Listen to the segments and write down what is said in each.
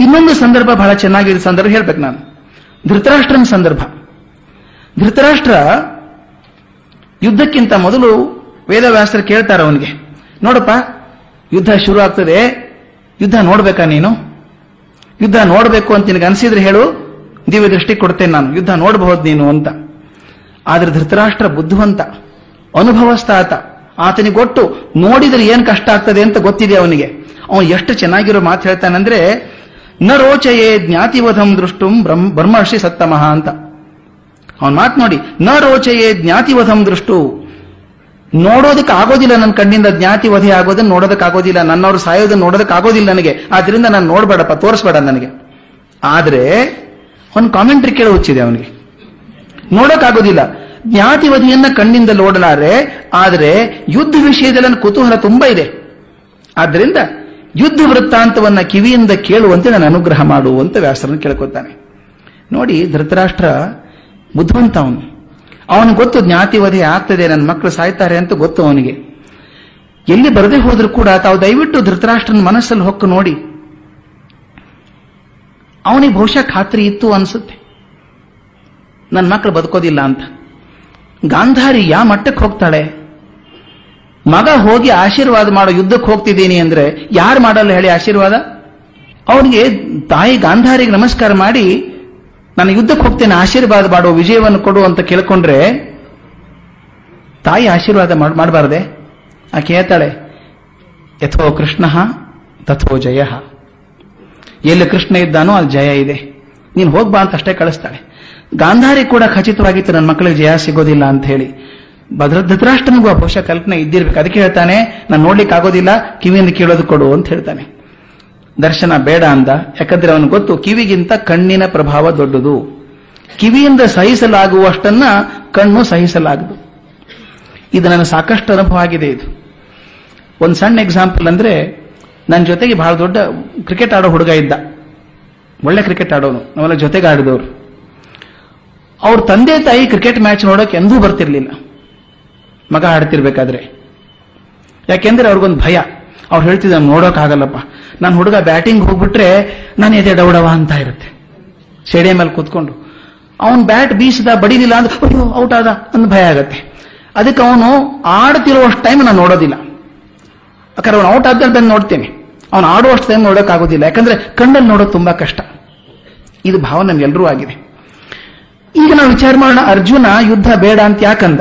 ಇನ್ನೊಂದು ಸಂದರ್ಭ ಬಹಳ ಚೆನ್ನಾಗಿದೆ ಸಂದರ್ಭ ಹೇಳ್ಬೇಕು ನಾನು. ಧೃತರಾಷ್ಟ್ರನ ಸಂದರ್ಭ. ಧೃತರಾಷ್ಟ್ರ ಯುದ್ಧಕ್ಕಿಂತ ಮೊದಲು ವೇದವ್ಯಾಸರು ಕೇಳ್ತಾರೆ ಅವನಿಗೆ, ನೋಡಪ್ಪ, ಯುದ್ಧ ಶುರು ಆಗ್ತದೆ, ಯುದ್ಧ ನೋಡ್ಬೇಕಾ ನೀನು? ಯುದ್ಧ ನೋಡಬೇಕು ಅಂತ ನಿನಗೆ ಅನಿಸಿದ್ರೆ ಹೇಳು, ದಿವ್ಯ ದೃಷ್ಟಿ ಕೊಡ್ತೇನೆ ನಾನು, ಯುದ್ಧ ನೋಡಬಹುದು ನೀನು ಅಂತ. ಆದ್ರೆ ಧೃತರಾಷ್ಟ್ರ ಬುದ್ಧಿವಂತ ಅನುಭವಸ್ಥ ಆತ ಆತನಿಗೆ ಗೊತ್ತು ನೋಡಿದ್ರೆ ಏನ್ ಕಷ್ಟ ಆಗ್ತದೆ ಅಂತ ಗೊತ್ತಿದೆ ಅವನಿಗೆ. ಅವನು ಎಷ್ಟು ಚೆನ್ನಾಗಿರೋ ಮಾತು ಹೇಳ್ತಾನಂದ್ರೆ ನ ರೋಚಯೇ ಜ್ಞಾತಿವಧಂ ದೃಷ್ಟುಂ ಬ್ರಹ್ಮ ಬ್ರಹ್ಮರ್ಷಿ ಸತ್ತಮಃ ಅಂತ. ಅವನ್ ಮಾತು ನೋಡಿ, ನ ರೋಚಯೇ ಜ್ಞಾತಿವಧಂ ದೃಷ್ಟು. ನೋಡೋದಕ್ಕೆ ಆಗೋದಿಲ್ಲ ನನ್ನ ಕಣ್ಣಿಂದ ಜ್ಞಾತಿ ವಧೆ ಆಗೋದನ್ನ ನೋಡೋದಕ್ಕೆ ಆಗೋದಿಲ್ಲ ನನ್ನವ್ರು ಸಾಯೋದನ್ನ ನೋಡೋದಕ್ಕೆ ಆಗೋದಿಲ್ಲ ನನಗೆ. ಆದ್ರಿಂದ ನಾನು ನೋಡ್ಬೇಡಪ್ಪ, ತೋರಿಸ್ಬೇಡ ನನಗೆ. ಆದ್ರೆ, ಒಂದು ಕಾಮೆಂಟ್ರಿ ಕೇಳ ಹುಚ್ಚಿದೆ ಅವನಿಗೆ. ನೋಡೋಕ್ಕಾಗೋದಿಲ್ಲ. ಜ್ಞಾತಿವಧಿಯನ್ನ ಕಣ್ಣಿಂದ ನೋಡಲಾರೆ, ಆದರೆ ಯುದ್ಧ ವಿಷಯದಲ್ಲಿ ನನ್ನ ಕುತೂಹಲ ತುಂಬಾ ಇದೆ. ಆದ್ರಿಂದ ಯುದ್ಧ ವೃತ್ತಾಂತವನ್ನ ಕಿವಿಯಿಂದ ಕೇಳುವಂತೆ ನಾನು ಅನುಗ್ರಹ ಮಾಡುವಂತ ವ್ಯಾಸರನ್ನು ಕೇಳ್ಕೊತಾನೆ. ನೋಡಿ, ಧೃತರಾಷ್ಟ್ರ ಬುದ್ಧಿವಂತ ಅವನು. ಅವನು ಗೊತ್ತು, ಜ್ಞಾತಿವಧೆ ಆಗ್ತದೆ, ನನ್ನ ಮಕ್ಕಳು ಸಾಯ್ತಾರೆ ಅಂತ ಗೊತ್ತು ಅವನಿಗೆ. ಎಲ್ಲಿ ಬರದೆ ಹೋದ್ರೂ ಕೂಡ ತಾವು ದಯವಿಟ್ಟು ಧೃತರಾಷ್ಟ್ರನ ಮನಸ್ಸಲ್ಲಿ ಹೊಕ್ಕು ನೋಡಿ. ಅವನಿಗೆ ಬಹುಶಃ ಖಾತ್ರಿ ಇತ್ತು ಅನ್ಸುತ್ತೆ. ನನ್ನ ಮಕ್ಕಳು ಬದುಕೋದಿಲ್ಲ ಅಂತ. ಗಾಂಧಾರಿ ಯಾವ ಮಟ್ಟಕ್ಕೆ ಹೋಗ್ತಾಳೆ? ಮಗ ಹೋಗಿ ಆಶೀರ್ವಾದ ಮಾಡೋ ಯುದ್ಧಕ್ಕೆ ಹೋಗ್ತಿದ್ದೀನಿ ಅಂದ್ರೆ ಯಾರು ಮಾಡಲ್ಲ ಹೇಳಿ ಆಶೀರ್ವಾದ? ಅವನಿಗೆ ತಾಯಿ ಗಾಂಧಾರಿಗೆ ನಮಸ್ಕಾರ ಮಾಡಿ, ನಾನು ಯುದ್ಧಕ್ಕೆ ಹೋಗ್ತೇನೆ, ಆಶೀರ್ವಾದ ಮಾಡುವ ವಿಜಯವನ್ನು ಕೊಡು ಅಂತ ಕೇಳ್ಕೊಂಡ್ರೆ, ತಾಯಿ ಆಶೀರ್ವಾದ ಮಾಡಬಾರ್ದೆ? ಆಕೆ ಹೇಳ್ತಾಳೆ, ಯಥೋ ಕೃಷ್ಣ, ತಥೋ ಜಯ. ಎಲ್ಲಿ ಕೃಷ್ಣ ಇದ್ದಾನೋ ಅಲ್ಲಿ ಜಯ ಇದೆ. ನೀನು ಹೋಗ್ಬಾ ಅಂತ ಅಷ್ಟೇ ಕಳಿಸ್ತಾಳೆ. ಗಾಂಧಾರಿ ಕೂಡ ಖಚಿತವಾಗಿತ್ತು, ನನ್ನ ಮಕ್ಕಳಿಗೆ ಜಯ ಸಿಗೋದಿಲ್ಲ ಅಂತ ಹೇಳಿ. ಭದ್ರ ಧೃತರಾಷ್ಟ್ರನಿಗೂ ಆ ಬಹುಶಃ ಕಲ್ಪನೆ ಇದ್ದಿರ್ಬೇಕು. ಅದಕ್ಕೆ ಹೇಳ್ತಾನೆ, ನಾನು ನೋಡ್ಲಿಕ್ಕೆ ಆಗೋದಿಲ್ಲ, ಕಿವಿಯಿಂದ ಕೇಳೋದು ಕೊಡು ಅಂತ ಹೇಳ್ತಾನೆ. ದರ್ಶನ ಬೇಡ ಅಂದ. ಯಾಕಂದ್ರೆ ಅವನು ಗೊತ್ತು, ಕಿವಿಗಿಂತ ಕಣ್ಣಿನ ಪ್ರಭಾವ ದೊಡ್ಡದು. ಕಿವಿಯಿಂದ ಸಹಿಸಲಾಗುವಷ್ಟನ್ನ ಕಣ್ಣು ಸಹಿಸಲಾಗದು. ಇದು ನನ್ನ ಸಾಕಷ್ಟು ಅನುಭವ ಆಗಿದೆ ಇದು. ಒಂದು ಸಣ್ಣ ಎಕ್ಸಾಂಪಲ್ ಅಂದ್ರೆ ನನ್ನ ಜೊತೆಗೆ ಬಹಳ ದೊಡ್ಡ ಕ್ರಿಕೆಟ್ ಆಡೋ ಹುಡುಗ ಇದ್ದ. ಒಳ್ಳೆ ಕ್ರಿಕೆಟ್ ಆಡೋನು. ನಾವೆಲ್ಲ ಜೊತೆಗೆ ಆಡಿದವರು ಅವ್ರ ತಂದೆ ತಾಯಿ ಕ್ರಿಕೆಟ್ ಮ್ಯಾಚ್ ನೋಡೋಕೆ ಎಂದೂ ಬರ್ತಿರ್ಲಿಲ್ಲ. ಮಗ ಆಡ್ತಿರ್ಬೇಕಾದ್ರೆ. ಯಾಕೆಂದ್ರೆ ಅವ್ರಿಗೊಂದು ಭಯ. ಅವ್ರು ಹೇಳ್ತಿದ್ದ ನೋಡೋಕ್ಕಾಗಲ್ಲಪ್ಪ ನಾನು ಹುಡುಗ ಬ್ಯಾಟಿಂಗ್ ಹೋಗ್ಬಿಟ್ರೆ ನಾನು ಎದೆ ಡೌಡವ ಅಂತ ಇರುತ್ತೆ. ಸ್ಟೇಡಿಯಂ ಮೇಲೆ ಕೂತ್ಕೊಂಡು. ಅವನು ಬ್ಯಾಟ್ ಬೀಸಿದ ಬಡಿಲಿಲ್ಲ ಅಂದ್ರೆ, ಅಯ್ಯೋ, ಔಟ್ ಆದ. ಅಂತ ಭಯ ಆಗತ್ತೆ. ಅದಕ್ಕೆ ಅವನು ಆಡ್ತಿರುವಷ್ಟು ಟೈಮ್ ನಾನು ನೋಡೋದಿಲ್ಲ. ಯಾಕಂದ್ರೆ ಅವನು ಔಟ್ ಆದ್ಮೇಲೆ ಬಂದು ನೋಡ್ತೇನೆ. ಅವನು ಆಡುವಷ್ಟು ಟೈಮ್ ನೋಡೋಕ್ಕಾಗೋದಿಲ್ಲ ಯಾಕಂದ್ರೆ ಕಣ್ಣಲ್ಲಿ ನೋಡೋದು ತುಂಬಾ ಕಷ್ಟ. ಇದು ಭಾವ ನಮ್ಗೆಲ್ಲರೂ ಆಗಿದೆ. ಈಗ ನಾವು ವಿಚಾರ ಮಾಡೋಣ, ಅರ್ಜುನ ಯುದ್ಧ ಬೇಡ ಅಂತ ಯಾಕಂದ?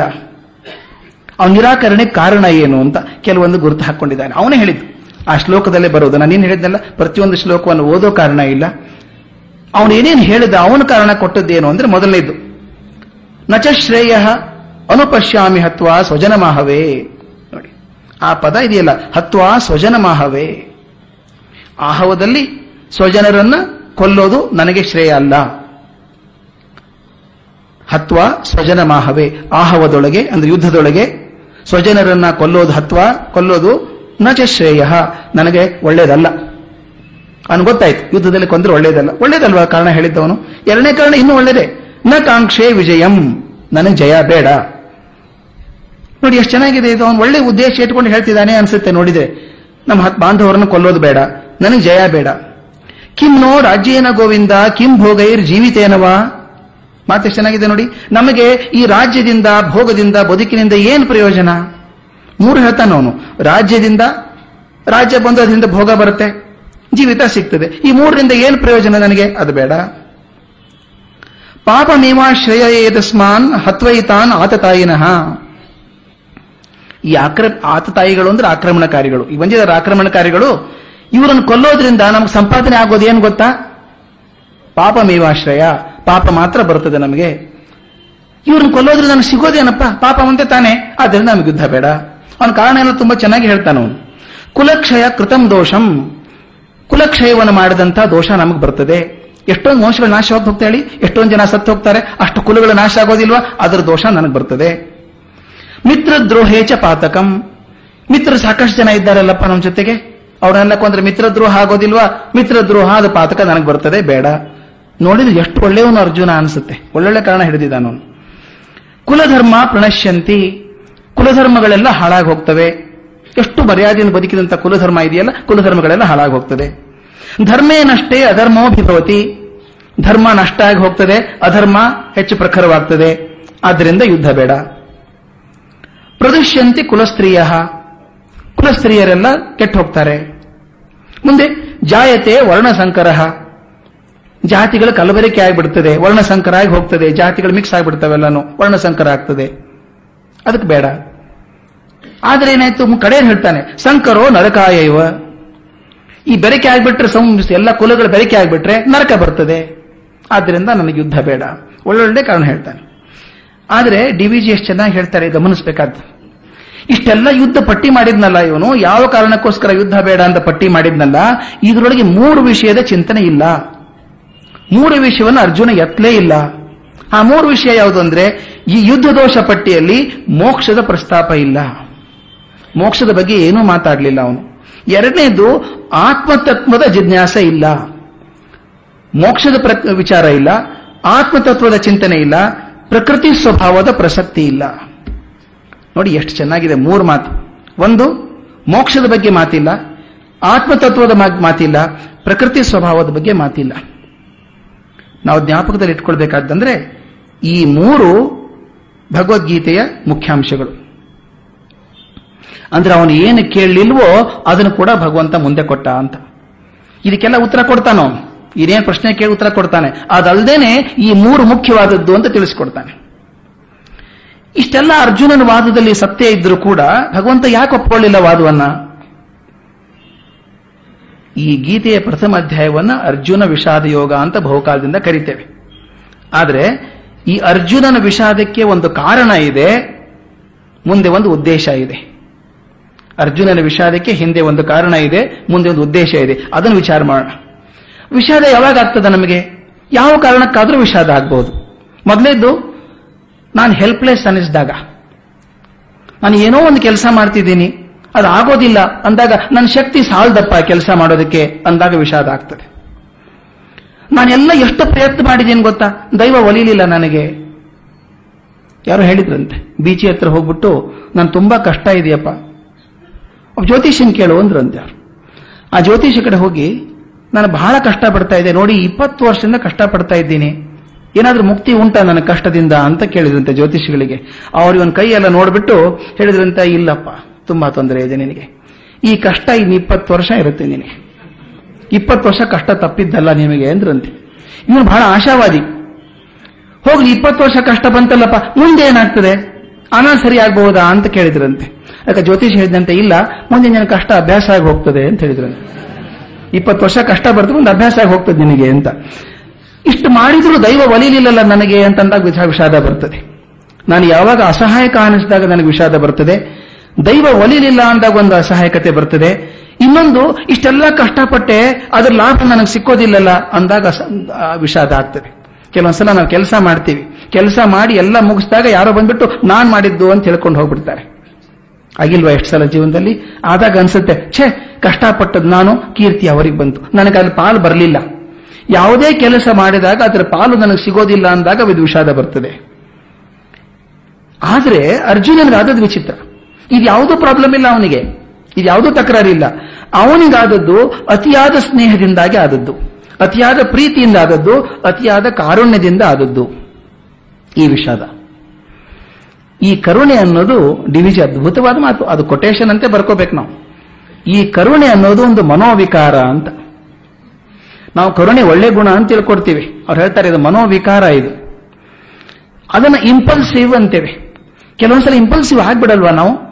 ಅವನ ನಿರಾಕರಣೆ ಕಾರಣ ಏನು ಅಂತ ಕೆಲವೊಂದು ಗುರುತು ಹಾಕೊಂಡಿದ್ದಾನೆ. ಅವನೇ ಹೇಳಿದ್ದು, ಆ ಶ್ಲೋಕದಲ್ಲೇ ಬರೋದು ನಾನೇನು ಹೇಳಿದ್ನಲ್ಲ, ಪ್ರತಿಯೊಂದು ಶ್ಲೋಕವನ್ನು ಓದೋ ಕಾರಣ ಇಲ್ಲ. ಅವನು ಏನೇನು ಹೇಳಿದ, ಅವನು ಕಾರಣ ಕೊಟ್ಟದ್ದೇನು ಅಂದ್ರೆ ಮೊದಲನೇದು, ನಚ ಶ್ರೇಯ ಅನುಪಶ್ಯಾಮಿ ಹತ್ವಾ ಸ್ವಜನಮಾಹವೇ. ನೋಡಿ, ಆ ಪದ ಇದೆಯಲ್ಲ, ಹತ್ವಾ ಸ್ವಜನಮಾಹವೇ. ಆಹವದಲ್ಲಿ ಸ್ವಜನರನ್ನ ಕೊಲ್ಲೋದು ನನಗೆ ಶ್ರೇಯ ಅಲ್ಲ. ಹತ್ವಾ ಸ್ವಜನ ಮಾಹವೇ ಆಹವದೊಳಗೆ, ಅಂದ್ರೆ ಯುದ್ಧದೊಳಗೆ ಸ್ವಜನರನ್ನ ಕೊಲ್ಲೋದು ಹತ್ವ? ಕೊಲ್ಲೋದು ನಚ ಶ್ರೇಯ. ನನಗೆ ಒಳ್ಳೇದಲ್ಲ. ಅವನು ಗೊತ್ತಾಯ್ತು, ಯುದ್ಧದಲ್ಲಿ ಕೊಂದ್ರೆ ಒಳ್ಳೇದಲ್ಲ. ಒಳ್ಳೇದಲ್ವಾ? ಕಾರಣ ಹೇಳಿದ್ದವನು. ಎರಡನೇ ಕಾರಣ ಇನ್ನೂ ಒಳ್ಳೇದೇ. ನ ಕಾಂಕ್ಷೆ ವಿಜಯಂ. ನನಗೆ ಜಯ ಬೇಡ. ನೋಡಿ, ಎಷ್ಟು ಚೆನ್ನಾಗಿದೆ ಇದು. ಅವನು ಒಳ್ಳೆ ಉದ್ದೇಶ ಇಟ್ಕೊಂಡು ಹೇಳ್ತಿದ್ದಾನೆ ಅನ್ಸುತ್ತೆ, ನೋಡಿದ್ರೆ. ನಮ್ಮ ಹತ್ ಬಾಂಧವರನ್ನು ಕೊಲ್ಲೋದು ಬೇಡ. ನನಗೆ ಜಯ ಬೇಡ. ಕಿಂ ನೋ ರಾಜ್ಯೇನ ಗೋವಿಂದ, ಕಿಂ ಭೋಗೈರ್ ಜೀವಿತೇನವಾ? ಮಾತು ಚೆನ್ನಾಗಿದೆ ನೋಡಿ. ನಮಗೆ ಈ ರಾಜ್ಯದಿಂದ, ಭೋಗದಿಂದ, ಬದುಕಿನಿಂದ ಏನು ಪ್ರಯೋಜನ? ಮೂರು ಹೇಳ್ತಾನೆ ಅವನು. ರಾಜ್ಯದಿಂದ ರಾಜ್ಯ ಬಂದು ಅದರಿಂದ ಭೋಗ ಬರುತ್ತೆ. ಜೀವಿತ ಸಿಗ್ತದೆ. ಈ ಮೂರರಿಂದ ಏನು ಪ್ರಯೋಜನ ನನಗೆ? ಅದು ಬೇಡ. ಪಾಪ ಮೀಮಾಶ್ರಯ ಏದಸ್ಮಾನ್ ಹತ್ವೈತಾನ್ ಆತತಾಯಿನಃ. ಈ ಆಕ್ರ, ಆತತಾಯಿಗಳು ಅಂದ್ರೆ ಆಕ್ರಮಣಕಾರಿಗಳು. ಈ ಬಂದಿದ್ದಾರೆ ಆಕ್ರಮಣಕಾರಿಗಳು. ಇವರನ್ನು ಕೊಲ್ಲೋದ್ರಿಂದ ನಮ್ಗೆ ಸಂಪಾದನೆ ಆಗೋದು ಏನು ಗೊತ್ತಾ? ಪಾಪ ಮೇವಾಶ್ರಯ ಪಾಪ ಮಾತ್ರ ಬರುತ್ತದೆ ನಮಗೆ. ಇವ್ರನ್ನ ಕೊಲ್ಲೋದ್ರೆ ನನಗೆ ಸಿಗೋದೇನಪ್ಪ? ಪಾಪ ಮುಂದೆ ತಾನೆ? ಆದ್ರಿಂದ ನಮಗೆ ಯುದ್ಧ ಬೇಡ. ಅವನ ಕಾರಣ ಎಲ್ಲ ತುಂಬಾ ಚೆನ್ನಾಗಿ ಹೇಳ್ತಾನ ಕುಲಕ್ಷಯ ಕೃತಂ ದೋಷಂ. ಕುಲಕ್ಷಯವನ್ನು ಮಾಡಿದಂತ ದೋಷ ನಮಗೆ ಬರ್ತದೆ. ಎಷ್ಟೊಂದು ವಂಶಗಳು ನಾಶವಾಗಿ ಹೋಗ್ತಾ ಹೇಳಿ? ಎಷ್ಟೊಂದು ಜನ ಸತ್ತು ಹೋಗ್ತಾರೆ? ಅಷ್ಟು ಕುಲಗಳು ನಾಶ ಆಗೋದಿಲ್ವಾ? ಅದರ ದೋಷ ನನಗೆ ಬರ್ತದೆ. ಮಿತ್ರ ದ್ರೋಹೇಚ ಪಾತಕಂ. ಮಿತ್ರರು ಸಾಕಷ್ಟು ಜನ ಇದ್ದಾರಲ್ಲಪ್ಪ ನಮ್ಮ ಜೊತೆಗೆ? ಅವ್ರನ್ನೆಲ್ಲ ಕೊಂದ್ರೆ ಮಿತ್ರ ದ್ರೋಹ ಆಗೋದಿಲ್ವಾ? ಮಿತ್ರ ದ್ರೋಹ ಅದು ಪಾತಕ ನನಗೆ ಬರ್ತದೆ, ಬೇಡ. ನೋಡಿದ್ರೆ ಎಷ್ಟು ಒಳ್ಳೆಯವನು ಅರ್ಜುನ ಅನಿಸುತ್ತೆ. ಒಳ್ಳೊಳ್ಳೆ ಕಾರಣ ಹಿಡಿದಿದ್ದಾನವನು ಕುಲಧರ್ಮ ಪ್ರಣಶ್ಯಂತಿ, ಕುಲಧರ್ಮಗಳೆಲ್ಲ ಹಾಳಾಗಿ ಹೋಗ್ತವೆ. ಎಷ್ಟು ಮರ್ಯಾದೆಯನ್ನು ಬದುಕಿದಂತ ಕುಲಧರ್ಮ ಇದೆಯಲ್ಲ? ಕುಲಧರ್ಮಗಳೆಲ್ಲ ಹಾಳಾಗಿ ಹೋಗ್ತದೆ ಧರ್ಮೇನಷ್ಟೇ ಅಧರ್ಮೋಭಿಭವತಿ. ಧರ್ಮ ನಷ್ಟ ಆಗಿ ಹೋಗ್ತದೆ, ಅಧರ್ಮ ಹೆಚ್ಚು ಪ್ರಖರವಾಗ್ತದೆ. ಆದ್ದರಿಂದ ಯುದ್ಧ ಬೇಡ. ಪ್ರದುಷ್ಯಂತಿ ಕುಲಸ್ತ್ರೀಯ. ಕುಲಸ್ತ್ರೀಯರೆಲ್ಲ ಕೆಟ್ಟ ಹೋಗ್ತಾರೆ. ಮುಂದೆ ಜಾಯತೆ ವರ್ಣಸಂಕರ ಜಾತಿಗಳ ಕಲಬೆರಕೆ ಆಗಿಬಿಡ್ತದೆ ವರ್ಣಸಂಕರ ಆಗಿ ಹೋಗ್ತದೆ, ಜಾತಿಗಳು ಮಿಕ್ಸ್ ಆಗಿಬಿಡ್ತವೆಲ್ಲನೂ, ವರ್ಣಸಂಕರ ಆಗ್ತದೆ. ಅದಕ್ಕೆ ಬೇಡ. ಆದ್ರೆ ಏನಾಯ್ತು? ಕಡೆ ಹೇಳ್ತಾನೆ, ಸಂಕರೋ ನರಕಾಯ ಇವ ಈ ಬೆರಕೆ ಆಗ್ಬಿಟ್ರೆ ಸಂ ಎಲ್ಲ ಕುಲಗಳು ಬೆರಕೆ ಆಗ್ಬಿಟ್ರೆ ನರಕ ಬರ್ತದೆ. ಆದ್ದರಿಂದ ನನಗೆ ಯುದ್ಧ ಬೇಡ. ಒಳ್ಳೊಳ್ಳೆ ಕಾರಣ ಹೇಳ್ತಾನೆ. ಆದ್ರೆ ಡಿ ವಿ ಜಿ ಎಷ್ಟು ಚೆನ್ನಾಗಿ ಹೇಳ್ತಾರೆ, ಗಮನಿಸಬೇಕಾದ್ದು. ಇಷ್ಟೆಲ್ಲ ಯುದ್ಧ ಪಟ್ಟಿ ಮಾಡಿದ್ನಲ್ಲ ಇವನು, ಯಾವ ಕಾರಣಕ್ಕೋಸ್ಕರ ಯುದ್ಧ ಬೇಡ ಅಂತ ಪಟ್ಟಿ ಮಾಡಿದ್ನಲ್ಲ, ಇದರೊಳಗೆ ಮೂರು ವಿಷಯದ ಚಿಂತನೆ ಇಲ್ಲ. ಮೂರು ವಿಷಯವನ್ನು ಅರ್ಜುನ ಎತ್ತಲೇ ಇಲ್ಲ. ಆ ಮೂರು ವಿಷಯ ಯಾವುದು ಅಂದ್ರೆ, ಈ ಯುದ್ಧ ದೋಷ ಪಟ್ಟಿಯಲ್ಲಿ ಮೋಕ್ಷದ ಪ್ರಸ್ತಾಪ ಇಲ್ಲ. ಮೋಕ್ಷದ ಬಗ್ಗೆ ಏನೂ ಮಾತಾಡಲಿಲ್ಲ ಅವನು. ಎರಡನೇದು, ಆತ್ಮತತ್ವದ ಜಿಜ್ಞಾಸ ಇಲ್ಲ. ಮೋಕ್ಷದ ವಿಚಾರ ಇಲ್ಲ. ಆತ್ಮತತ್ವದ ಚಿಂತನೆ ಇಲ್ಲ. ಪ್ರಕೃತಿ ಸ್ವಭಾವದ ಪ್ರಸಕ್ತಿ ಇಲ್ಲ. ನೋಡಿ, ಎಷ್ಟು ಚೆನ್ನಾಗಿದೆ ಮೂರು ಮಾತು. ಒಂದು, ಮೋಕ್ಷದ ಬಗ್ಗೆ ಮಾತಿಲ್ಲ. ಆತ್ಮತತ್ವದ ಮಾತಿಲ್ಲ. ಪ್ರಕೃತಿ ಸ್ವಭಾವದ ಬಗ್ಗೆ ಮಾತಿಲ್ಲ. ನಾವು ಜ್ಞಾಪಕದಲ್ಲಿ ಇಟ್ಕೊಳ್ಬೇಕಾದಂದ್ರೆ ಈ ಮೂರು ಭಗವದ್ಗೀತೆಯ ಮುಖ್ಯಾಂಶಗಳು. ಅಂದ್ರೆ ಅವನು ಏನು ಕೇಳಲಿಲ್ವೋ ಅದನ್ನು ಕೂಡ ಭಗವಂತ ಮುಂದೆ ಕೊಟ್ಟ ಅಂತ. ಇದಕ್ಕೆಲ್ಲ ಉತ್ತರ ಕೊಡ್ತಾನೋ? ಇದೇನು ಪ್ರಶ್ನೆ ಕೇಳಿ ಉತ್ತರ ಕೊಡ್ತಾನೆ. ಅದಲ್ದೇನೆ ಈ ಮೂರು ಮುಖ್ಯವಾದದ್ದು ಅಂತ ತಿಳಿಸ್ಕೊಡ್ತಾನೆ. ಇಷ್ಟೆಲ್ಲ ಅರ್ಜುನನ ವಾದದಲ್ಲಿ ಸತ್ಯ ಇದ್ರೂ ಕೂಡ ಭಗವಂತ ಯಾಕೆ ಒಪ್ಕೊಳ್ಳಿಲ್ಲ ವಾದವನ್ನ? ಈ ಗೀತೆಯ ಪ್ರಥಮ ಅಧ್ಯಾಯವನ್ನು ಅರ್ಜುನ ವಿಷಾದ ಯೋಗ ಅಂತ ಬಹುಕಾಲದಿಂದ ಕರಿತೇವೆ. ಆದರೆ ಈ ಅರ್ಜುನನ ವಿಷಾದಕ್ಕೆ ಒಂದು ಕಾರಣ ಇದೆ, ಮುಂದೆ ಒಂದು ಉದ್ದೇಶ ಇದೆ. ಅರ್ಜುನನ ವಿಷಾದಕ್ಕೆ ಹಿಂದೆ ಒಂದು ಕಾರಣ ಇದೆ, ಮುಂದೆ ಒಂದು ಉದ್ದೇಶ ಇದೆ. ಅದನ್ನು ವಿಚಾರ ಮಾಡೋಣ. ವಿಷಾದ ಯಾವಾಗ ಆಗ್ತದೆ ನಮಗೆ? ಯಾವ ಕಾರಣಕ್ಕಾದರೂ ವಿಷಾದ ಆಗ್ಬಹುದು ಮೊದಲೇದ್ದು, ನಾನು ಹೆಲ್ಪ್ಲೆಸ್ ಅನಿಸಿದಾಗ ನಾನು ಏನೋ ಒಂದು ಕೆಲಸ ಮಾಡ್ತಿದ್ದೀನಿ ಅದು ಆಗೋದಿಲ್ಲ ಅಂದಾಗ ನನ್ನ ಶಕ್ತಿ ಸಾಲ್ದಪ್ಪ ಕೆಲಸ ಮಾಡೋದಕ್ಕೆ ಅಂದಾಗ ವಿಷಾದ ಆಗ್ತದೆ ನಾನೆಲ್ಲ ಎಷ್ಟು ಪ್ರಯತ್ನ ಮಾಡಿದ್ದೀನಿ ಗೊತ್ತಾ? ದೈವ ಒಲಿಲಿಲ್ಲ ನನಗೆ. ಯಾರು ಹೇಳಿದ್ರಂತೆ, ಬೀಚಿ ಹತ್ರ ಹೋಗ್ಬಿಟ್ಟು, ನಾನು ತುಂಬಾ ಕಷ್ಟ ಇದೆಯಪ್ಪ. ಜ್ಯೋತಿಷನ್ ಕೇಳು ಅಂದ್ರಂತೆ ಯಾರು ಆ ಜ್ಯೋತಿಷ ಕಡೆ ಹೋಗಿ, ನಾನು ಬಹಳ ಕಷ್ಟ ಪಡ್ತಾ ಇದ್ದೆ, ನೋಡಿ ಇಪ್ಪತ್ತು ವರ್ಷದಿಂದ ಕಷ್ಟ ಪಡ್ತಾ ಇದ್ದೀನಿ. ಏನಾದ್ರೂ ಮುಕ್ತಿ ಉಂಟಾ ನನ್ನ ಕಷ್ಟದಿಂದ? ಅಂತ ಕೇಳಿದ್ರಂತೆ ಜ್ಯೋತಿಷಿಗಳಿಗೆ ಅವ್ರಿಗೆ ಕೈ ಎಲ್ಲ ನೋಡ್ಬಿಟ್ಟು ಹೇಳಿದ್ರಂತೆ, ಇಲ್ಲಪ್ಪ ತುಂಬಾ ತೊಂದರೆ ಇದೆ ನಿನಗೆ. ಈ ಕಷ್ಟ ಇನ್ನು ಇಪ್ಪತ್ತು ವರ್ಷ ಇರುತ್ತೆ ನಿನಗೆ. ಇಪ್ಪತ್ತು ವರ್ಷ ಕಷ್ಟ ತಪ್ಪಿದ್ದಲ್ಲ ನಿಮಗೆ ಅಂದ್ರಂತೆ. ಇವನು ಬಹಳ ಆಶಾವಾದಿ. ಹೋಗ್ಲಿ, ಇಪ್ಪತ್ತು ವರ್ಷ ಕಷ್ಟ ಬಂತಲ್ಲಪ್ಪ, ಮುಂದೆ ಏನಾಗ್ತದೆ? ಅನಾ ಸರಿ ಆಗ್ಬಹುದಾ ಅಂತ ಕೇಳಿದ್ರಂತೆ. ಯಾಕೆ ಜ್ಯೋತಿಷ್ ಹೇಳಿದಂತೆ, ಇಲ್ಲ ಮುಂದೆ ನಿನ್ನ ಕಷ್ಟ ಅಭ್ಯಾಸ ಆಗಿ ಹೋಗ್ತದೆ ಅಂತ ಹೇಳಿದ್ರಂತೆ. ಇಪ್ಪತ್ತು ವರ್ಷ ಕಷ್ಟ ಬರ್ತದೆ ಒಂದು ಅಭ್ಯಾಸ ಆಗಿ ಹೋಗ್ತದೆ ನಿನಗೆ ಅಂತ. ಇಷ್ಟು ಮಾಡಿದ್ರು ದೈವ ಒಲಿಲಿಲ್ಲಲ್ಲ ನನಗೆ ಅಂತಂದಾಗ ವಿಷ ವಿಷಾದ ಬರ್ತದೆ. ನಾನು ಯಾವಾಗ ಅಸಹಾಯಕ ಅನಿಸಿದಾಗ ನನಗೆ ವಿಷಾದ ಬರ್ತದೆ. ದೈವ ಒಲಿಲಿಲ್ಲ ಅಂದಾಗ ಒಂದು ಅಸಹಾಯಕತೆ ಬರ್ತದೆ. ಇನ್ನೊಂದು, ಇಷ್ಟೆಲ್ಲ ಕಷ್ಟಪಟ್ಟೆ ಅದ್ರ ಲಾಭ ನನಗೆ ಸಿಕ್ಕೋದಿಲ್ಲಲ್ಲ ಅಂದಾಗ ವಿಷಾದ ಆಗ್ತದೆ ಕೆಲವೊಂದ್ಸಲ ನಾವು ಕೆಲಸ ಮಾಡ್ತೀವಿ. ಕೆಲಸ ಮಾಡಿ ಎಲ್ಲ ಮುಗಿಸಿದಾಗ ಯಾರೋ ಬಂದ್ಬಿಟ್ಟು ನಾನ್ ಮಾಡಿದ್ದು ಅಂತ ಹೇಳ್ಕೊಂಡು ಹೋಗ್ಬಿಡ್ತಾರೆ. ಆಗಿಲ್ವಾ ಎಷ್ಟು ಸಲ ಜೀವನದಲ್ಲಿ? ಆದಾಗ ಅನ್ಸುತ್ತೆ, ಛೇ, ಕಷ್ಟಪಟ್ಟದ್ ನಾನು, ಕೀರ್ತಿ ಅವರಿಗೆ ಬಂತು. ನನಗೆ ಅಲ್ಲಿ ಪಾಲು ಬರಲಿಲ್ಲ. ಯಾವುದೇ ಕೆಲಸ ಮಾಡಿದಾಗ ಅದರ ಪಾಲು ನನಗೆ ಸಿಗೋದಿಲ್ಲ ಅಂದಾಗ ವಿಷಾದ ಬರ್ತದೆ. ಆದ್ರೆ ಅರ್ಜುನನಿಗಾದದ್ದು ವಿಚಿತ್ರ. ಇದು ಯಾವುದೂ ಪ್ರಾಬ್ಲಮ್ ಇಲ್ಲ ಅವನಿಗೆ. ಇದು ತಕರಾರು ಇಲ್ಲ. ಅವನಿಗಾದದ್ದು ಅತಿಯಾದ ಸ್ನೇಹದಿಂದಾಗಿ ಆದದ್ದು. ಅತಿಯಾದ ಪ್ರೀತಿಯಿಂದ ಆದದ್ದು, ಅತಿಯಾದ ಕಾರುಣ್ಯದಿಂದ ಆದದ್ದು. ಈ ವಿಷಾದ. ಈ ಕರುಣೆ ಅನ್ನೋದು ಡಿವಿಜಿ ಅದ್ಭುತವಾದ ಮಾತು. ಅದು ಕೊಟೇಶನ್ ಅಂತೆ ಬರ್ಕೋಬೇಕು ನಾವು. ಈ ಕರುಣೆ ಅನ್ನೋದು ಒಂದು ಮನೋವಿಕಾರ ಅಂತ. ನಾವು ಕರುಣೆ ಒಳ್ಳೆ ಗುಣ ಅಂತ ತಿಳ್ಕೊಡ್ತೀವಿ. ಅವ್ರು ಹೇಳ್ತಾರೆ, ಇದು ಮನೋವಿಕಾರ ಇದು. ಅದನ್ನ ಇಂಪಲ್ಸಿವ್ ಅಂತೇವೆ. ಕೆಲವೊಂದ್ಸಲ ಇಂಪಲ್ಸಿವ್ ಆಗ್ಬಿಡಲ್ವಾ ನಾವು?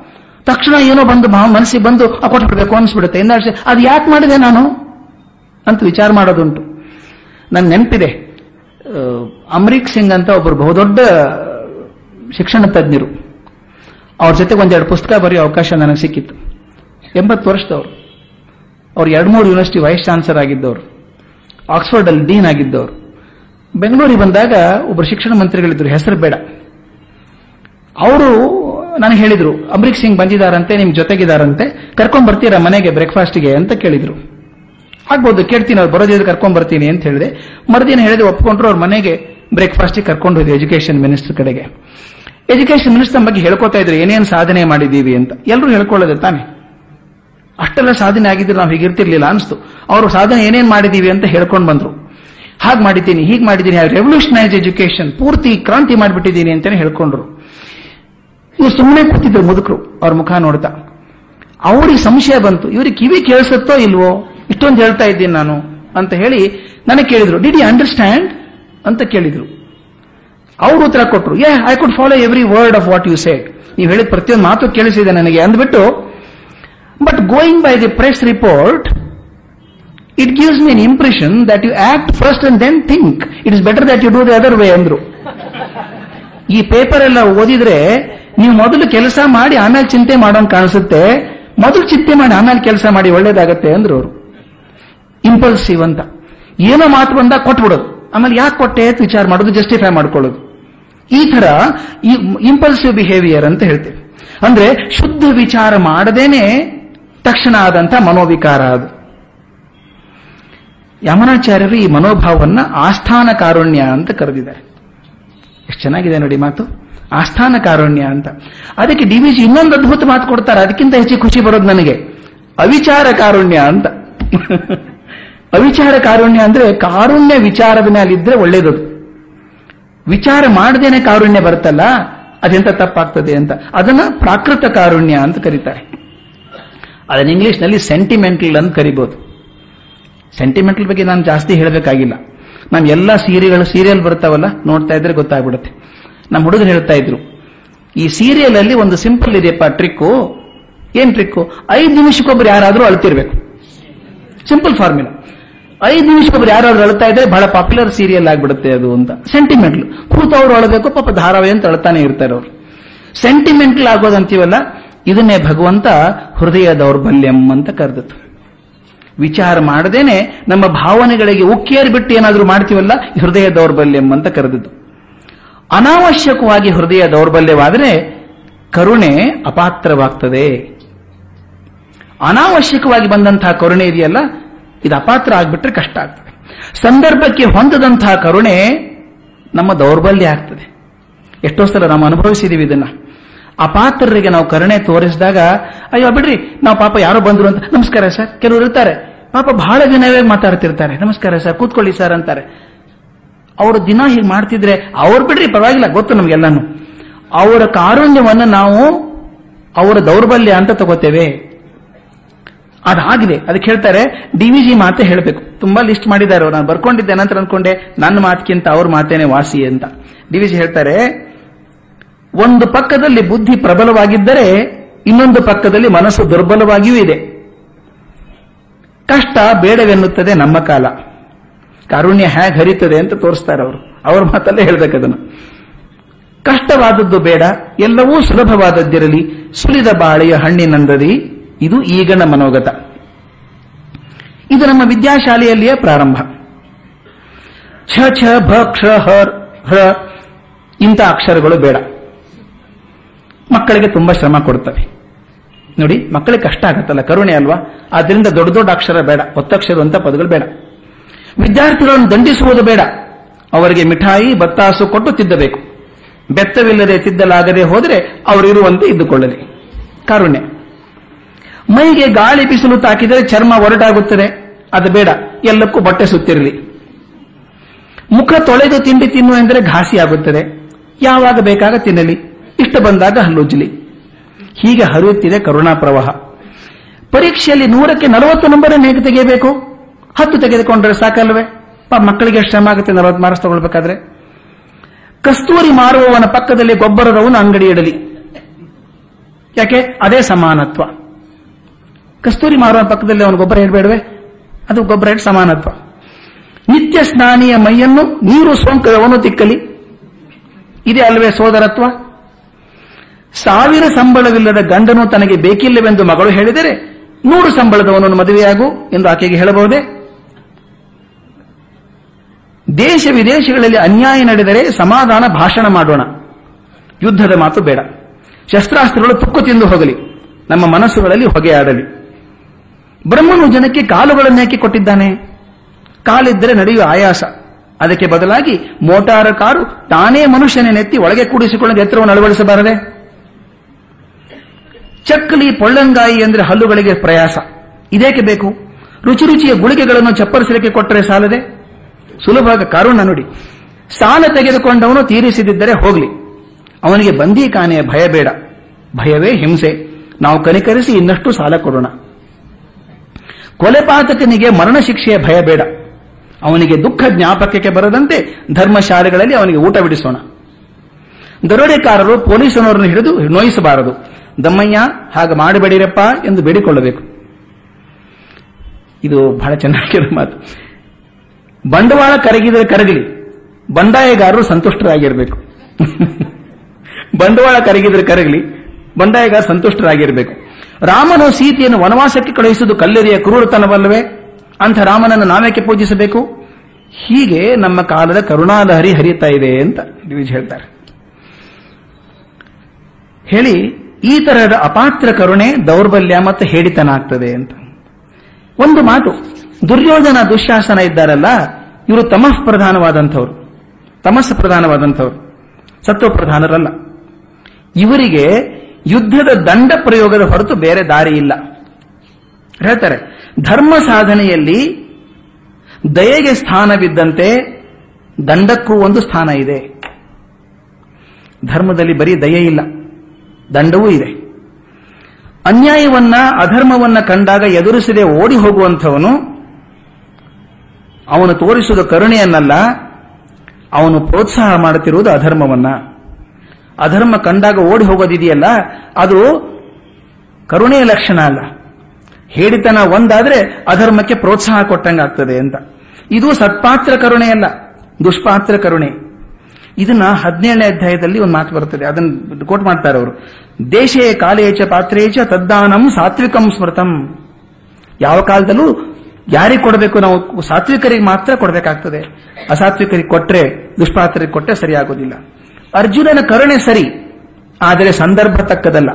ತಕ್ಷಣ ಏನೋ ಬಂದು ಮನಸ್ಸಿಗೆ ಬಂದು ಕೊಟ್ಬಿಡ್ಬೇಕು ಅನಿಸ್ಬಿಡುತ್ತೆ. ಇನ್ನ ಅದು ಯಾಕೆ ಮಾಡಿದೆ ನಾನು? ಅಂತ ವಿಚಾರ ಮಾಡೋದುಂಟು. ನನ್ನ ನೆನಪಿದೆ ಅಮ್ರೀಕ್ ಅಮರೀಕ್ ಸಿಂಗ್ ಅಂತ ಒಬ್ಬರು ಬಹುದೊಡ್ಡ ಶಿಕ್ಷಣ ತಜ್ಞರು. ಅವ್ರ ಜೊತೆ ಒಂದೆರಡು ಪುಸ್ತಕ ಬರೆಯೋ ಅವಕಾಶ ನನಗೆ ಸಿಕ್ಕಿತ್ತು. ಎಂಬತ್ತು ವರ್ಷದವರು. ಅವ್ರು ಎರಡು ಮೂರು ಯೂನಿವರ್ಸಿಟಿ ವೈಸ್ ಚಾನ್ಸಲರ್ ಆಗಿದ್ದವರು. ಆಕ್ಸ್ಫರ್ಡ್ ಅಲ್ಲಿ ಡೀನ್ ಆಗಿದ್ದವರು. ಬೆಂಗಳೂರಿಗೆ ಬಂದಾಗ ಒಬ್ಬರು ಶಿಕ್ಷಣ ಮಂತ್ರಿಗಳಿದ್ದರು ಹೆಸರು ಬೇಡ. ಅವರು ನನಗೆ ಹೇಳಿದ್ರು, ಅಮರೀಕ್ ಸಿಂಗ್ ಬಂದಿದಾರಂತೆ, ನಿಮ್ ಜೊತೆಗಿದಾರಂತೆ, ಕರ್ಕೊಂಡ್ ಬರ್ತೀರಾ ಮನೆಗೆ ಬ್ರೇಕ್ಫಾಸ್ಟ್ಗೆ ಅಂತ ಕೇಳಿದ್ರು. ಆಗ್ಬೋದು, ಕೇಳ್ತೀನಿ, ಅವ್ರು ಬರೋದಿದ್ರೆ ಕರ್ಕೊಂಡ್ ಬರ್ತೀನಿ ಅಂತ ಹೇಳಿದೆ. ಮರುದಿನ ಹೇಳಿದ್ರೆ ಒಪ್ಕೊಂಡ್ರು ಅವ್ರ ಮನೆಗೆ ಬ್ರೇಕ್ಫಾಸ್ಟಿಗೆ ಕರ್ಕೊಂಡು ಹೋದ್ರು ಎಜುಕೇಶನ್ ಮಿನಿಸ್ಟರ್ ಕಡೆಗೆ. ಎಜುಕೇಶನ್ ಮಿನಿಸ್ಟರ್ ಬಗ್ಗೆ ಹೇಳ್ಕೊತಾ ಇದ್ರು, ಏನೇನು ಸಾಧನೆ ಮಾಡಿದೀವಿ ಅಂತ. ಎಲ್ಲರೂ ಹೇಳ್ಕೊಳ್ಳೋದೆ ತಾನೆ. ಅಷ್ಟೆಲ್ಲ ಸಾಧನೆ ಆಗಿದ್ರೆ ನಾವು ಹೀಗಿರ್ತಿರ್ಲಿಲ್ಲ ಅನಿಸ್ತು. ಅವರು ಸಾಧನೆ ಏನೇನು ಮಾಡಿದೀವಿ ಅಂತ ಹೇಳ್ಕೊಂಡು ಬಂದ್ರು. ಹಾಗೆ ಮಾಡಿದ್ದೀನಿ, ಹೀಗೆ ಮಾಡಿದ್ದೀನಿ ರೆವಲ್ಯೂಷನೈಸ್ ಎಜುಕೇಶನ್ ಪೂರ್ತಿ ಕ್ರಾಂತಿ ಮಾಡಿಬಿಟ್ಟಿದ್ದೀನಿ ಅಂತಾನೆ ಹೇಳ್ಕೊಂಡ್ರು. ಇವ್ರು ಸುಮ್ಮನೆ ಕೂತಿದ್ರು ಮುದುಕರು. ಅವ್ರ ಮುಖ ನೋಡ್ತಾ. ಅವ್ರಿಗೆ ಸಂಶಯ ಬಂತು. ಇವ್ರಿಗೆ ಕಿವಿ ಕೇಳಿಸುತ್ತೋ ಇಲ್ವೋ? ಇಷ್ಟೊಂದು ಹೇಳ್ತಾ ಇದ್ದೀನಿ ನಾನು ಅಂತ ಹೇಳಿ ನನಗೆ ಕೇಳಿದ್ರು ಡಿಡ್ ಯು ಅಂಡರ್ಸ್ಟ್ಯಾಂಡ್ ಅಂತ ಕೇಳಿದ್ರು. ಅವರು ಉತ್ತರ ಕೊಟ್ಟರು ಏ I could follow every word of what you said ನೀವು ಹೇಳಿದ ಪ್ರತಿಯೊಂದು ಮಾತು ಕೇಳಿಸಿದೆ ನನಗೆ ಅಂದ್ಬಿಟ್ಟು but going by the press report it gives mean an impression that you act first and then think it is better that you do the other way ಅಂದ್ರು. ಈ paper ಎಲ್ಲ ಓದಿದ್ರೆ ನೀವು ಮೊದಲು ಕೆಲಸ ಮಾಡಿ ಆಮೇಲೆ ಚಿಂತೆ ಮಾಡೋಂಗ್ ಕಾಣಿಸುತ್ತೆ. ಮೊದಲು ಚಿಂತೆ ಮಾಡಿ ಆಮೇಲೆ ಕೆಲಸ ಮಾಡಿ ಒಳ್ಳೇದಾಗತ್ತೆ ಅಂದ್ರು ಅವರು ಇಂಪಲ್ಸಿವ್ ಅಂತ. ಏನೋ ಮಾತು ಬಂದಾಗ ಕೊಟ್ಬಿಡೋದು. ಆಮೇಲೆ ಯಾಕೆ ಕೊಟ್ಟೆ ಅಂತ ವಿಚಾರ ಮಾಡೋದು ಜಸ್ಟಿಫೈ ಮಾಡ್ಕೊಳ್ಳೋದು. ಈ ತರ ಇಂಪಲ್ಸಿವ್ ಬಿಹೇವಿಯರ್ ಅಂತ ಹೇಳ್ತೇವೆ. ಅಂದ್ರೆ ಶುದ್ಧ ವಿಚಾರ ಮಾಡದೇನೆ ತಕ್ಷಣ ಆದಂತ ಮನೋವಿಕಾರ ಅದು. ಯಮನಾಚಾರ್ಯರು ಈ ಮನೋಭಾವವನ್ನ ಆಸ್ಥಾನ ಕಾರುಣ್ಯ ಅಂತ ಕರೆದಿದ್ದಾರೆ. ಎಷ್ಟು ಚೆನ್ನಾಗಿದೆ ನೋಡಿ ಮಾತು. ಆಸ್ಥಾನ ಕಾರುಣ್ಯ ಅಂತ. ಅದಕ್ಕೆ ಡಿ ವಿ ಜಿ ಇನ್ನೊಂದು ಅದ್ಭುತ ಮಾತು ಕೊಡ್ತಾರೆ. ಅದಕ್ಕಿಂತ ಹೆಚ್ಚು ಖುಷಿ ಬರೋದು ನನಗೆ. ಅವಿಚಾರ ಕಾರುಣ್ಯ ಅಂತ. ಅವಿಚಾರ ಕಾರುಣ್ಯ ಅಂದ್ರೆ ಕಾರುಣ್ಯ ವಿಚಾರದ ಮೇಲಿದ್ರೆ ಒಳ್ಳೇದದು. ವಿಚಾರ ಮಾಡದೇನೆ ಕಾರುಣ್ಯ ಬರುತ್ತಲ್ಲ, ಅದೆಂತ ತಪ್ಪಾಗ್ತದೆ ಅಂತ. ಅದನ್ನ ಪ್ರಾಕೃತ ಕಾರುಣ್ಯ ಅಂತ ಕರೀತಾರೆ. ಅದನ್ನ ಇಂಗ್ಲಿಷ್ನಲ್ಲಿ ಸೆಂಟಿಮೆಂಟಲ್ ಅಂತ ಕರಿಬಹುದು ಸೆಂಟಿಮೆಂಟಲ್ ಬಗ್ಗೆ ನಾನು ಜಾಸ್ತಿ ಹೇಳಬೇಕಾಗಿಲ್ಲ. ನಾವು ಎಲ್ಲ ಸೀರೆಗಳು ಸೀರಿಯಲ್ ಬರ್ತಾವಲ್ಲ ನೋಡ್ತಾ ಇದ್ರೆ ಗೊತ್ತಾಗ್ಬಿಡುತ್ತೆ. ನಮ್ಮ ಹುಡುಗರು ಹೇಳ್ತಾ ಇದ್ರು. ಈ ಸೀರಿಯಲ್ ಅಲ್ಲಿ ಒಂದು ಸಿಂಪಲ್ ಇದೆಯಪ್ಪ ಟ್ರಿಕ್ಕು. ಏನ್ ಟ್ರಿಕ್ಕು? ಐದು ನಿಮಿಷಕ್ಕೊಬ್ರು ಯಾರಾದರೂ ಅಳ್ತಿರ್ಬೇಕು. Simple formula. ಐದು ನಿಮಿಷಕ್ಕೊಬ್ರು ಯಾರಾದ್ರೂ ಅಳ್ತಾ ಇದ್ರೆ ಬಹಳ ಪಾಪ್ಯುಲರ್ ಸೀರಿಯಲ್ ಆಗ್ಬಿಡುತ್ತೆ ಅದು ಅಂತ. ಸೆಂಟಿಮೆಂಟಲ್. ಕೂತವ್ರು ಅಳಬೇಕು, ಪಾಪ ಧಾರಾವಾಹಿ ಅಂತ ಅಳ್ತಾನೆ ಇರ್ತಾರೆ ಅವರು. ಸೆಂಟಿಮೆಂಟಲ್ ಆಗೋದಂತೀವಲ್ಲ, ಇದನ್ನೇ ಭಗವಂತ ಹೃದಯ ದೌರ್ಬಲ್ಯಂ ಅಂತ ಕರೆದಿತ್ತು ವಿಚಾರ ಮಾಡದೇನೆ ನಮ್ಮ ಭಾವನೆಗಳಿಗೆ ಉಕ್ಕೇರಿ ಬಿಟ್ಟು ಏನಾದರೂ ಮಾಡ್ತೀವಲ್ಲ ಹೃದಯ ದೌರ್ಬಲ್ಯಂ ಅಂತ ಕರೆದದ್ದು. ಅನಾವಶ್ಯಕವಾಗಿ ಹೃದಯ ದೌರ್ಬಲ್ಯವಾದರೆ ಕರುಣೆ ಅಪಾತ್ರವಾಗ್ತದೆ. ಅನಾವಶ್ಯಕವಾಗಿ ಬಂದಂತಹ ಕರುಣೆ ಇದೆಯಲ್ಲ? ಇದು ಅಪಾತ್ರ ಆಗ್ಬಿಟ್ರೆ ಕಷ್ಟ ಆಗ್ತದೆ. ಸಂದರ್ಭಕ್ಕೆ ಹೊಂದದಂತಹ ಕರುಣೆ ನಮ್ಮ ದೌರ್ಬಲ್ಯ ಆಗ್ತದೆ. ಎಷ್ಟೋ ಸಲ ನಾವು ಅನುಭವಿಸಿದೀವಿ ಇದನ್ನ. ಅಪಾತ್ರರಿಗೆ ನಾವು ಕರುಣೆ ತೋರಿಸಿದಾಗ, ಅಯ್ಯೋ ಬಿಡ್ರಿ, ನಾವು ಪಾಪ ಯಾರೋ ಬಂದ್ರು ಅಂತ, ನಮಸ್ಕಾರ ಸರ್, ಕೆಲವರು ಇರ್ತಾರೆ. ಪಾಪ ಬಹಳ ಜನವೇ ಮಾತಾಡ್ತಿರ್ತಾರೆ. ನಮಸ್ಕಾರ ಸರ್, ಕೂತ್ಕೊಳ್ಳಿ ಸರ್ ಅಂತಾರೆ. ಅವರು ದಿನ ಹೀಗೆ ಮಾಡ್ತಿದ್ರೆ ಅವ್ರು ಬಿಡ್ರಿ ಪರವಾಗಿಲ್ಲ, ಗೊತ್ತು ನಮಗೆಲ್ಲಾನು. ಅವರ ಕಾರುಣ್ಯವನ್ನು ನಾವು ಅವರ ದೌರ್ಬಲ್ಯ ಅಂತ ತಗೋತೇವೆ. ಅದಾಗಿದೆ, ಅದಕ್ಕೆ ಹೇಳ್ತಾರೆ, ಡಿ ವಿ ಜಿ ಮಾತೆ ಹೇಳಬೇಕು. ತುಂಬಾ ಲಿಸ್ಟ್ ಮಾಡಿದ್ದಾರೆ ಅವರು. ನಾನು ಬರ್ಕೊಂಡಿದ್ದೆ, ನಂತರ ಅನ್ಕೊಂಡೆ ನನ್ನ ಮಾತಕ್ಕಿಂತ ಅವ್ರ ಮಾತೇನೆ ವಾಸಿ ಅಂತ. ಡಿ ವಿ ಜಿ ಹೇಳ್ತಾರೆ, ಒಂದು ಪಕ್ಕದಲ್ಲಿ ಬುದ್ಧಿ ಪ್ರಬಲವಾಗಿದ್ದರೆ, ಇನ್ನೊಂದು ಪಕ್ಕದಲ್ಲಿ ಮನಸ್ಸು ದುರ್ಬಲವಾಗಿಯೂ ಇದೆ. ಕಷ್ಟ ಬೇಡವೆನ್ನುತ್ತದೆ ನಮ್ಮ ಕಾಲ. ಕಾರುಣ್ಯ ಹೇಗೆ ಹರಿತದೆ ಅಂತ ತೋರಿಸ್ತಾರೆ ಅವರು. ಅವ್ರ ಮಾತಲ್ಲೇ ಹೇಳ್ಬೇಕದನ್ನು ಕಷ್ಟವಾದದ್ದು ಬೇಡ, ಎಲ್ಲವೂ ಸುಲಭವಾದದ್ದಿರಲಿ. ಸುಲಿದ ಬಾಳೆಯ ಹಣ್ಣಿನಂದದಿ, ಇದು ಈಗನ ಮನೋಗತ. ಇದು ನಮ್ಮ ವಿದ್ಯಾಶಾಲೆಯಲ್ಲಿಯೇ ಪ್ರಾರಂಭ. ಛ ಛ, ಭ, ಕ್ಷ ಹರ್ ಇಂಥ ಅಕ್ಷರಗಳು ಬೇಡ. ಮಕ್ಕಳಿಗೆ ತುಂಬಾ ಶ್ರಮ ಕೊಡ್ತವೆ. ನೋಡಿ, ಮಕ್ಕಳಿಗೆ ಕಷ್ಟ ಆಗತ್ತಲ್ಲ, ಕರುಣೆ ಅಲ್ವಾ? ಆದ್ರಿಂದ ದೊಡ್ಡ ದೊಡ್ಡ ಅಕ್ಷರ ಬೇಡ ಒತ್ತಕ್ಷರ ಅಂತ ಪದಗಳು ಬೇಡ. ವಿದ್ಯಾರ್ಥಿಗಳನ್ನು ದಂಡಿಸುವುದು ಬೇಡ. ಅವರಿಗೆ ಮಿಠಾಯಿ, ಬತ್ತಾಸು ಕೊಟ್ಟು ತಿದ್ದಬೇಕು. ಬೆತ್ತವಿಲ್ಲದೆ ತಿದ್ದಲಾಗದೆ ಹೋದರೆ ಅವರಿರುವಂತೆ ಇದ್ದುಕೊಳ್ಳಲಿ. ಕಾರುಣ್ಯ. ಮೈಗೆ ಗಾಳಿ ಬಿಸಿಲು ತಾಕಿದರೆ ಚರ್ಮ ಒರಟಾಗುತ್ತದೆ. ಅದು ಬೇಡ, ಎಲ್ಲಕ್ಕೂ ಬಟ್ಟೆ ಸುತ್ತಿರಲಿ. ಮುಖ ತೊಳೆದು ತಿಂಡಿ ತಿನ್ನು ಎಂದರೆ ಘಾಸಿಯಾಗುತ್ತದೆ. ಯಾವಾಗ ಬೇಕಾಗ ತಿನ್ನಲಿ. ಇಷ್ಟ ಬಂದಾಗ ಹಲ್ಲುಜ್ಜಲಿ ಹೀಗೆ ಹರಿಯುತ್ತಿದೆ ಕರುಣಾ ಪ್ರವಾಹ ಪರೀಕ್ಷೆಯಲ್ಲಿ ನೂರಕ್ಕೆ ನಲವತ್ತು ನಂಬರನ್ನು ಹೇಗೆ ತೆಗೆಯಬೇಕು? ಹತ್ತು ತೆಗೆದುಕೊಂಡ್ರೆ ಸಾಕಲ್ವೇ? ಪಾ ಮಕ್ಕಳಿಗೆ ಶ್ರಮ ಆಗುತ್ತೆ, ನಲವತ್ತು ಮಾರ್ಕ್ಸ್ ತಗೊಳ್ಬೇಕಾದ್ರೆ. ಕಸ್ತೂರಿ ಮಾರುವವನ ಪಕ್ಕದಲ್ಲಿ ಗೊಬ್ಬರದವನು ಅಂಗಡಿ ಇಡಲಿ. ಯಾಕೆ? ಅದೇ ಸಮಾನತ್ವ. ಕಸ್ತೂರಿ ಮಾರುವ ಪಕ್ಕದಲ್ಲಿ ಅವನು ಗೊಬ್ಬರ ಇಡಬೇಡವೆ? ಅದು ಗೊಬ್ಬರ ಇಟ್ಟು ಸಮಾನತ್ವ. ನಿತ್ಯ ಸ್ನಾನಿಯ ಮೈಯನ್ನು ನೀರು ಸೋಂಕದವನು ತಿಕ್ಕಲಿ. ಇದೆ ಅಲ್ವೇ ಸೋದರತ್ವ? ಸಾವಿರ ಸಂಬಳವಿಲ್ಲದ ಗಂಡನು ತನಗೆ ಬೇಕಿಲ್ಲವೆಂದು ಮಗಳು ಹೇಳಿದರೆ ನೂರು ಸಂಬಳದವನನ್ನು ಮದುವೆಯಾಗು ಎಂದು ಆಕೆಗೆ ಹೇಳಬಹುದೇ? ದೇಶ ವಿದೇಶಗಳಲ್ಲಿ ಅನ್ಯಾಯ ನಡೆದರೆ ಸಮಾಧಾನ ಭಾಷಣ ಮಾಡೋಣ. ಯುದ್ಧದ ಮಾತು ಬೇಡ. ಶಸ್ತ್ರಾಸ್ತ್ರಗಳು ತುಕ್ಕು ತಿಂದು ಹೋಗಲಿ. ನಮ್ಮ ಮನಸ್ಸುಗಳಲ್ಲಿ ಹೊಗೆಯಾಡಲಿ ಬ್ರಹ್ಮನು ಜನಕ್ಕೆ ಕಾಲುಗಳನ್ನೇಕೆ ಕೊಟ್ಟಿದ್ದಾನೆ? ಕಾಲಿದ್ದರೆ ನಡೆಯುವ ಆಯಾಸ. ಅದಕ್ಕೆ ಬದಲಾಗಿ ಮೋಟಾರ ಕಾರು ತಾನೇ ಮನುಷ್ಯನೇ ನೆತ್ತಿ ಒಳಗೆ ಕೂಡಿಸಿಕೊಳ್ಳಲು ಎತ್ತರವನ್ನು ಅಳವಡಿಸಬಾರದೆ? ಚಕ್ಕಲಿ ಪೊಳ್ಳಂಗಾಯಿ ಅಂದರೆ ಹಲ್ಲುಗಳಿಗೆ ಪ್ರಯಾಸ. ಇದೇಕೆ ಬೇಕು? ರುಚಿ ರುಚಿಯ ಗುಳಿಗೆಗಳನ್ನು ಚಪ್ಪರಿಸಲಿಕ್ಕೆ ಕೊಟ್ಟರೆ ಸಾಲದೆ? ಸುಲಭ ಕಾರುಣ್ಯ ನೋಡಿ. ಸಾಲ ತೆಗೆದುಕೊಂಡವನು ತೀರಿಸಿದಿದ್ದರೆ ಹೋಗಲಿ. ಅವನಿಗೆ ಬಂದೀಖಾನೆಯ ಭಯ ಬೇಡ. ಭಯವೇ ಹಿಂಸೆ. ನಾವು ಕನಿಕರಿಸಿ ಇನ್ನಷ್ಟು ಸಾಲ ಕೊಡೋಣ. ಕೊಲೆಪಾತಕನಿಗೆ ಮರಣ ಶಿಕ್ಷೆಯ ಭಯ ಬೇಡ. ಅವನಿಗೆ ದುಃಖ ಜ್ಞಾಪಕಕ್ಕೆ ಬರದಂತೆ ಧರ್ಮಶಾಲೆಗಳಲ್ಲಿ ಅವನಿಗೆ ಊಟ ಬಿಡಿಸೋಣ. ದರೋಡೆಕಾರರು ಪೊಲೀಸನವರನ್ನು ಹಿಡಿದು ನೋಯಿಸಬಾರದು. ದಮ್ಮಯ್ಯ, ಹಾಗೆ ಮಾಡಬೇಡಿರಪ್ಪ ಎಂದು ಬೇಡಿಕೊಳ್ಳಬೇಕು. ಇದು ಬಹಳ ಚೆನ್ನಾಗಿರೋ ಮಾತು. ಬಂಡವಾಳ ಕರಗಿದ್ರೆ ಕರಗಲಿ. ಬಂಡಾಯಗಾರರು ಸಂತುಷ್ಟರಾಗಿರಬೇಕು. ಬಂಡವಾಳ ಕರಗಿದ್ರೆ ಕರಗಲಿ, ಬಂಡಾಯಗಾರ ಸಂತುಷ್ಟರಾಗಿರಬೇಕು. ರಾಮನು ಸೀತೆಯನ್ನು ವನವಾಸಕ್ಕೆ ಕಳುಹಿಸುವುದು ಕಲ್ಲೆರಿಯ ಕ್ರೂರತನವಲ್ಲವೇ? ಅಂಥ ರಾಮನನ್ನು ನಾವೇಕೆ ಪೂಜಿಸಬೇಕು? ಹೀಗೆ ನಮ್ಮ ಕಾಲದ ಕರುಣಾಲಹರಿ ಹರಿಯುತ್ತಾ ಇದೆ ಅಂತ ದ್ವಿಜ್ ಹೇಳ್ತಾರೆ. ಹೇಳಿ, ಈ ತರಹದ ಅಪಾತ್ರ ಕರುಣೆ ದೌರ್ಬಲ್ಯ ಮತ್ತು ಹೇಡಿತನ ಆಗ್ತದೆ ಅಂತ. ಒಂದು ಮಾತು, ದುರ್ಯೋಧನ ದುಶಾಸನ ಇದ್ದಾರಲ್ಲ ಇವರು ತಮಃ ಪ್ರಧಾನವಾದಂಥವ್ರು. ತಮಸ್ ಪ್ರಧಾನವಾದಂಥವ್ರು. ಸತ್ವ ಪ್ರಧಾನರಲ್ಲ ಇವರಿಗೆ ಯುದ್ಧದ ದಂಡ ಪ್ರಯೋಗದ ಹೊರತು ಬೇರೆ ದಾರಿ ಇಲ್ಲ. ಹೇಳ್ತಾರೆ, ಧರ್ಮ ಸಾಧನೆಯಲ್ಲಿ ದಯೆಗೆ ಸ್ಥಾನವಿದ್ದಂತೆ ದಂಡಕ್ಕೂ ಒಂದು ಸ್ಥಾನ ಇದೆ. ಧರ್ಮದಲ್ಲಿ ಬರೀ ದಯೆ ಇಲ್ಲ, ದಂಡವೂ ಇದೆ. ಅನ್ಯಾಯವನ್ನ, ಅಧರ್ಮವನ್ನ ಕಂಡಾಗ ಎದುರಿಸದೆ ಓಡಿ ಹೋಗುವಂಥವನು ಅವನು ತೋರಿಸುವುದು ಕರುಣೆಯನ್ನಲ್ಲ, ಅವನು ಪ್ರೋತ್ಸಾಹ ಮಾಡುತ್ತಿರುವುದು ಅಧರ್ಮವನ್ನ. ಅಧರ್ಮ ಕಂಡಾಗ ಓಡಿ ಹೋಗೋದಿದೆಯಲ್ಲ, ಅದು ಕರುಣೆಯ ಲಕ್ಷಣ ಅಲ್ಲ. ಹೇಳಿತನ ಒಂದಾದ್ರೆ ಅಧರ್ಮಕ್ಕೆ ಪ್ರೋತ್ಸಾಹ ಕೊಟ್ಟಂಗಾಗ್ತದೆ ಅಂತ. ಇದು ಸತ್ಪಾತ್ರ ಕರುಣೆಯಲ್ಲ, ದುಷ್ಪಾತ್ರ ಕರುಣೆ. ಇದನ್ನ ಹದಿನೇಳನೇ ಅಧ್ಯಾಯದಲ್ಲಿ ಒಂದು ಮಾತು ಬರುತ್ತದೆ, ಅದನ್ನು ಕೋಟ್ ಮಾಡ್ತಾರೆ ಅವರು. ದೇಶೇ ಕಾಲೇಚ ಪಾತ್ರೇಚ ತದ್ದಾನಂ ಸಾತ್ವಿಕಂ ಸ್ಮೃತಂ. ಯಾವ ಕಾಲದಲ್ಲೂ ಯಾರಿಗೆ ಕೊಡಬೇಕು? ನಾವು ಸಾತ್ವಿಕರಿಗೆ ಮಾತ್ರ ಕೊಡಬೇಕಾಗ್ತದೆ. ಅಸಾತ್ವಿಕರಿಗೆ ಕೊಟ್ಟರೆ ದುಷ್ಪಾತ್ರರಿಗೆ ಕೊಟ್ಟರೆ ಸರಿಯಾಗೋದಿಲ್ಲ. ಅರ್ಜುನನ ಕರುಣೆ ಸರಿ, ಆದರೆ ಸಂದರ್ಭ ತಕ್ಕದಲ್ಲ.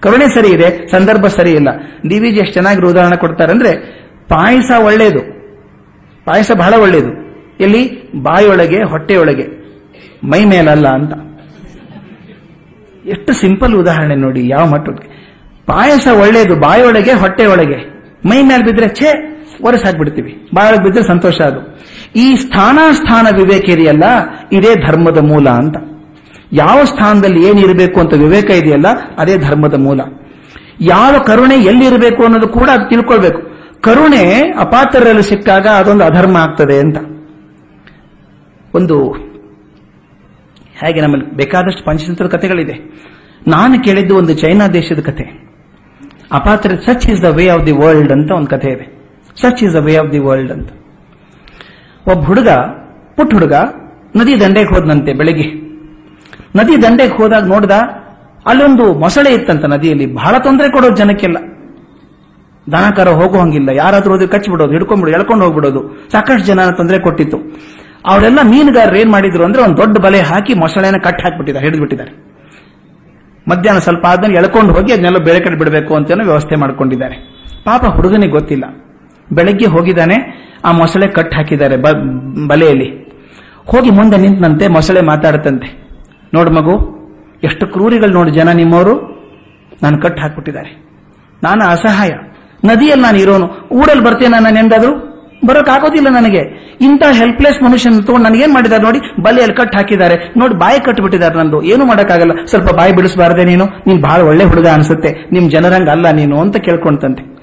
ಕರುಣೆ ಸರಿ ಇದೆ, ಸಂದರ್ಭ ಸರಿ ಇಲ್ಲ. ಡಿ ವಿ ಜಿ ಎಷ್ಟು ಚೆನ್ನಾಗಿ ಉದಾಹರಣೆ ಕೊಡ್ತಾರೆ ಅಂದ್ರೆ, ಪಾಯಸ ಒಳ್ಳೆಯದು ಪಾಯಸ ಬಹಳ ಒಳ್ಳೆಯದು ಎಲ್ಲಿ? ಬಾಯೊಳಗೆ, ಹೊಟ್ಟೆಯೊಳಗೆ. ಮೈ ಮೇಲಲ್ಲ ಅಂತ. ಎಷ್ಟು ಸಿಂಪಲ್ ಉದಾಹರಣೆ ನೋಡಿ, ಯಾವ ಮಟ್ಟಕ್ಕೆ. ಪಾಯಸ ಒಳ್ಳೆಯದು ಬಾಯೊಳಗೆ, ಹೊಟ್ಟೆಯೊಳಗೆ. ಮೈ ಮೇಲೆ ಬಿದ್ರೆ, ಛೇ ಒರೆಸ್ ಹಾಕ್ಬಿಡ್ತೀವಿ ಬಹಳ ಬಿದ್ದರೆ ಸಂತೋಷ ಅದು. ಈ ಸ್ಥಾನ ಸ್ಥಾನ ವಿವೇಕ ಇದೆಯಲ್ಲ ಇದೇ ಧರ್ಮದ ಮೂಲ ಅಂತ. ಯಾವ ಸ್ಥಾನದಲ್ಲಿ ಏನಿರಬೇಕು ಅಂತ ವಿವೇಕ ಇದೆಯಲ್ಲ, ಅದೇ ಧರ್ಮದ ಮೂಲ. ಯಾವ ಕರುಣೆ ಎಲ್ಲಿರಬೇಕು ಅನ್ನೋದು ಕೂಡ ಅದು ತಿಳ್ಕೊಳ್ಬೇಕು. ಕರುಣೆ ಅಪಾತ್ರರಲ್ಲಿ ಸಿಕ್ಕಾಗ ಅದೊಂದು ಅಧರ್ಮ ಆಗ್ತದೆ ಅಂತ. ಒಂದು ಹೇಗೆ ನಮ್ಮಲ್ಲಿ ಬೇಕಾದಷ್ಟು ಪಂಚತಂತ್ರದ ಕಥೆಗಳಿದೆ. ನಾನು ಕೇಳಿದ್ದು ಒಂದು ಚೈನಾ ದೇಶದ ಕಥೆ. ಅಪಾತ್ರ such is the way of the world ಅಂತ ಒಂದು ಕಥೆ ಇದೆ. Such is a way of the world ಅಂತ. ಒಬ್ಬ ಹುಡುಗ, ಪುಟ್ಟ ಹುಡುಗ, ನದಿ ದಂಡೆಗೆ ಹೋದನಂತೆ ಬೆಳಿಗ್ಗೆ. ನದಿ ದಂಡೆಗೆ ಹೋದಾಗ ನೋಡ್ದ ಅಲ್ಲೊಂದು ಮೊಸಳೆ ಇತ್ತಂತ ನದಿಯಲ್ಲಿ. ಬಹಳ ತೊಂದರೆ ಕೊಡೋದು ಜನಕ್ಕೆಲ್ಲ. ದನಕರ ಹೋಗೋ ಹಂಗಿಲ್ಲ ಯಾರಾದ್ರೂ ಹೋದ್ರೆ ಕಚ್ಚಿಬಿಡೋದು, ಹಿಡ್ಕೊಂಡ್ಬಿಡೋದು, ಎಳ್ಕೊಂಡು ಹೋಗ್ಬಿಡೋದು. ಸಾಕಷ್ಟು ಜನ ತೊಂದರೆ ಕೊಟ್ಟಿತ್ತು. ಅವರೆಲ್ಲ ಮೀನುಗಾರರು ಏನ್ ಮಾಡಿದ್ರು ಅಂದ್ರೆ ಒಂದು ದೊಡ್ಡ ಬಲೆ ಹಾಕಿ ಮೊಸಳೆನ ಕಟ್ ಹಾಕ್ಬಿಟ್ಟಿದ್ದಾರೆ, ಹಿಡಿದ್ಬಿಟ್ಟಿದ್ದಾರೆ. ಮಧ್ಯಾಹ್ನ ಸ್ವಲ್ಪ ಆದ್ಮೇಲೆ ಎಳ್ಕೊಂಡು ಹೋಗಿ ಅದನ್ನೆಲ್ಲ ಬೇರೆ ಕಡೆ ಬಿಡಬೇಕು ಅಂತ ವ್ಯವಸ್ಥೆ ಮಾಡ್ಕೊಂಡಿದ್ದಾರೆ. ಪಾಪ ಹುಡುಗನಿಗೆ ಗೊತ್ತಿಲ್ಲ. ಬೆಳಗ್ಗೆ ಹೋಗಿದ್ದಾನೆ, ಆ ಮೊಸಳೆ ಕಟ್ ಹಾಕಿದ್ದಾರೆ ಬಲೆಯಲ್ಲಿ. ಹೋಗಿ ಮುಂದೆ ನಿಂತಂತೆ ಮೊಸಳೆ ಮಾತಾಡುತ್ತಂತೆ. ನೋಡು ಮಗು, ಎಷ್ಟು ಕ್ರೂರಿಗಳು ನೋಡಿ ಜನ ನಿಮ್ಮವರು. ನಾನು ಕಟ್ ಹಾಕ್ಬಿಟ್ಟಿದ್ದಾರೆ. ನಾನು ಅಸಹಾಯ. ನದಿಯಲ್ಲಿ ನಾನು ಇರೋನು. ಊರಲ್ಲಿ ಬರ್ತೇನೆ ನಾನು ಎಂದಾದ್ರು? ಬರೋಕ್ಕಾಗೋದಿಲ್ಲ ನನಗೆ. ಇಂಥ ಹೆಲ್ಪ್ಲೆಸ್ ಮನುಷ್ಯನ ತಗೊಂಡು ನನಗೇನು ಮಾಡಿದ್ದಾರೆ ನೋಡಿ? ಬಲೆಯಲ್ಲಿ ಕಟ್ ಹಾಕಿದ್ದಾರೆ. ನೋಡಿ, ಬಾಯಿ ಕಟ್ಟಿಬಿಟ್ಟಿದ್ದಾರೆ ನಂದು. ಏನು ಮಾಡೋಕ್ಕಾಗಲ್ಲ. ಸ್ವಲ್ಪ ಬಾಯಿ ಬಿಡಿಸಬಾರ್ದೆ ನೀನು. ನೀನು ಬಹಳ ಒಳ್ಳೆ ಹುಡುಗ ಅನ್ಸುತ್ತೆ. ನಿಮ್ಮ ಜನರಂಗ ಅಲ್ಲ ನೀನು ಅಂತ ಕೇಳ್ಕೊಂತಂತೆ.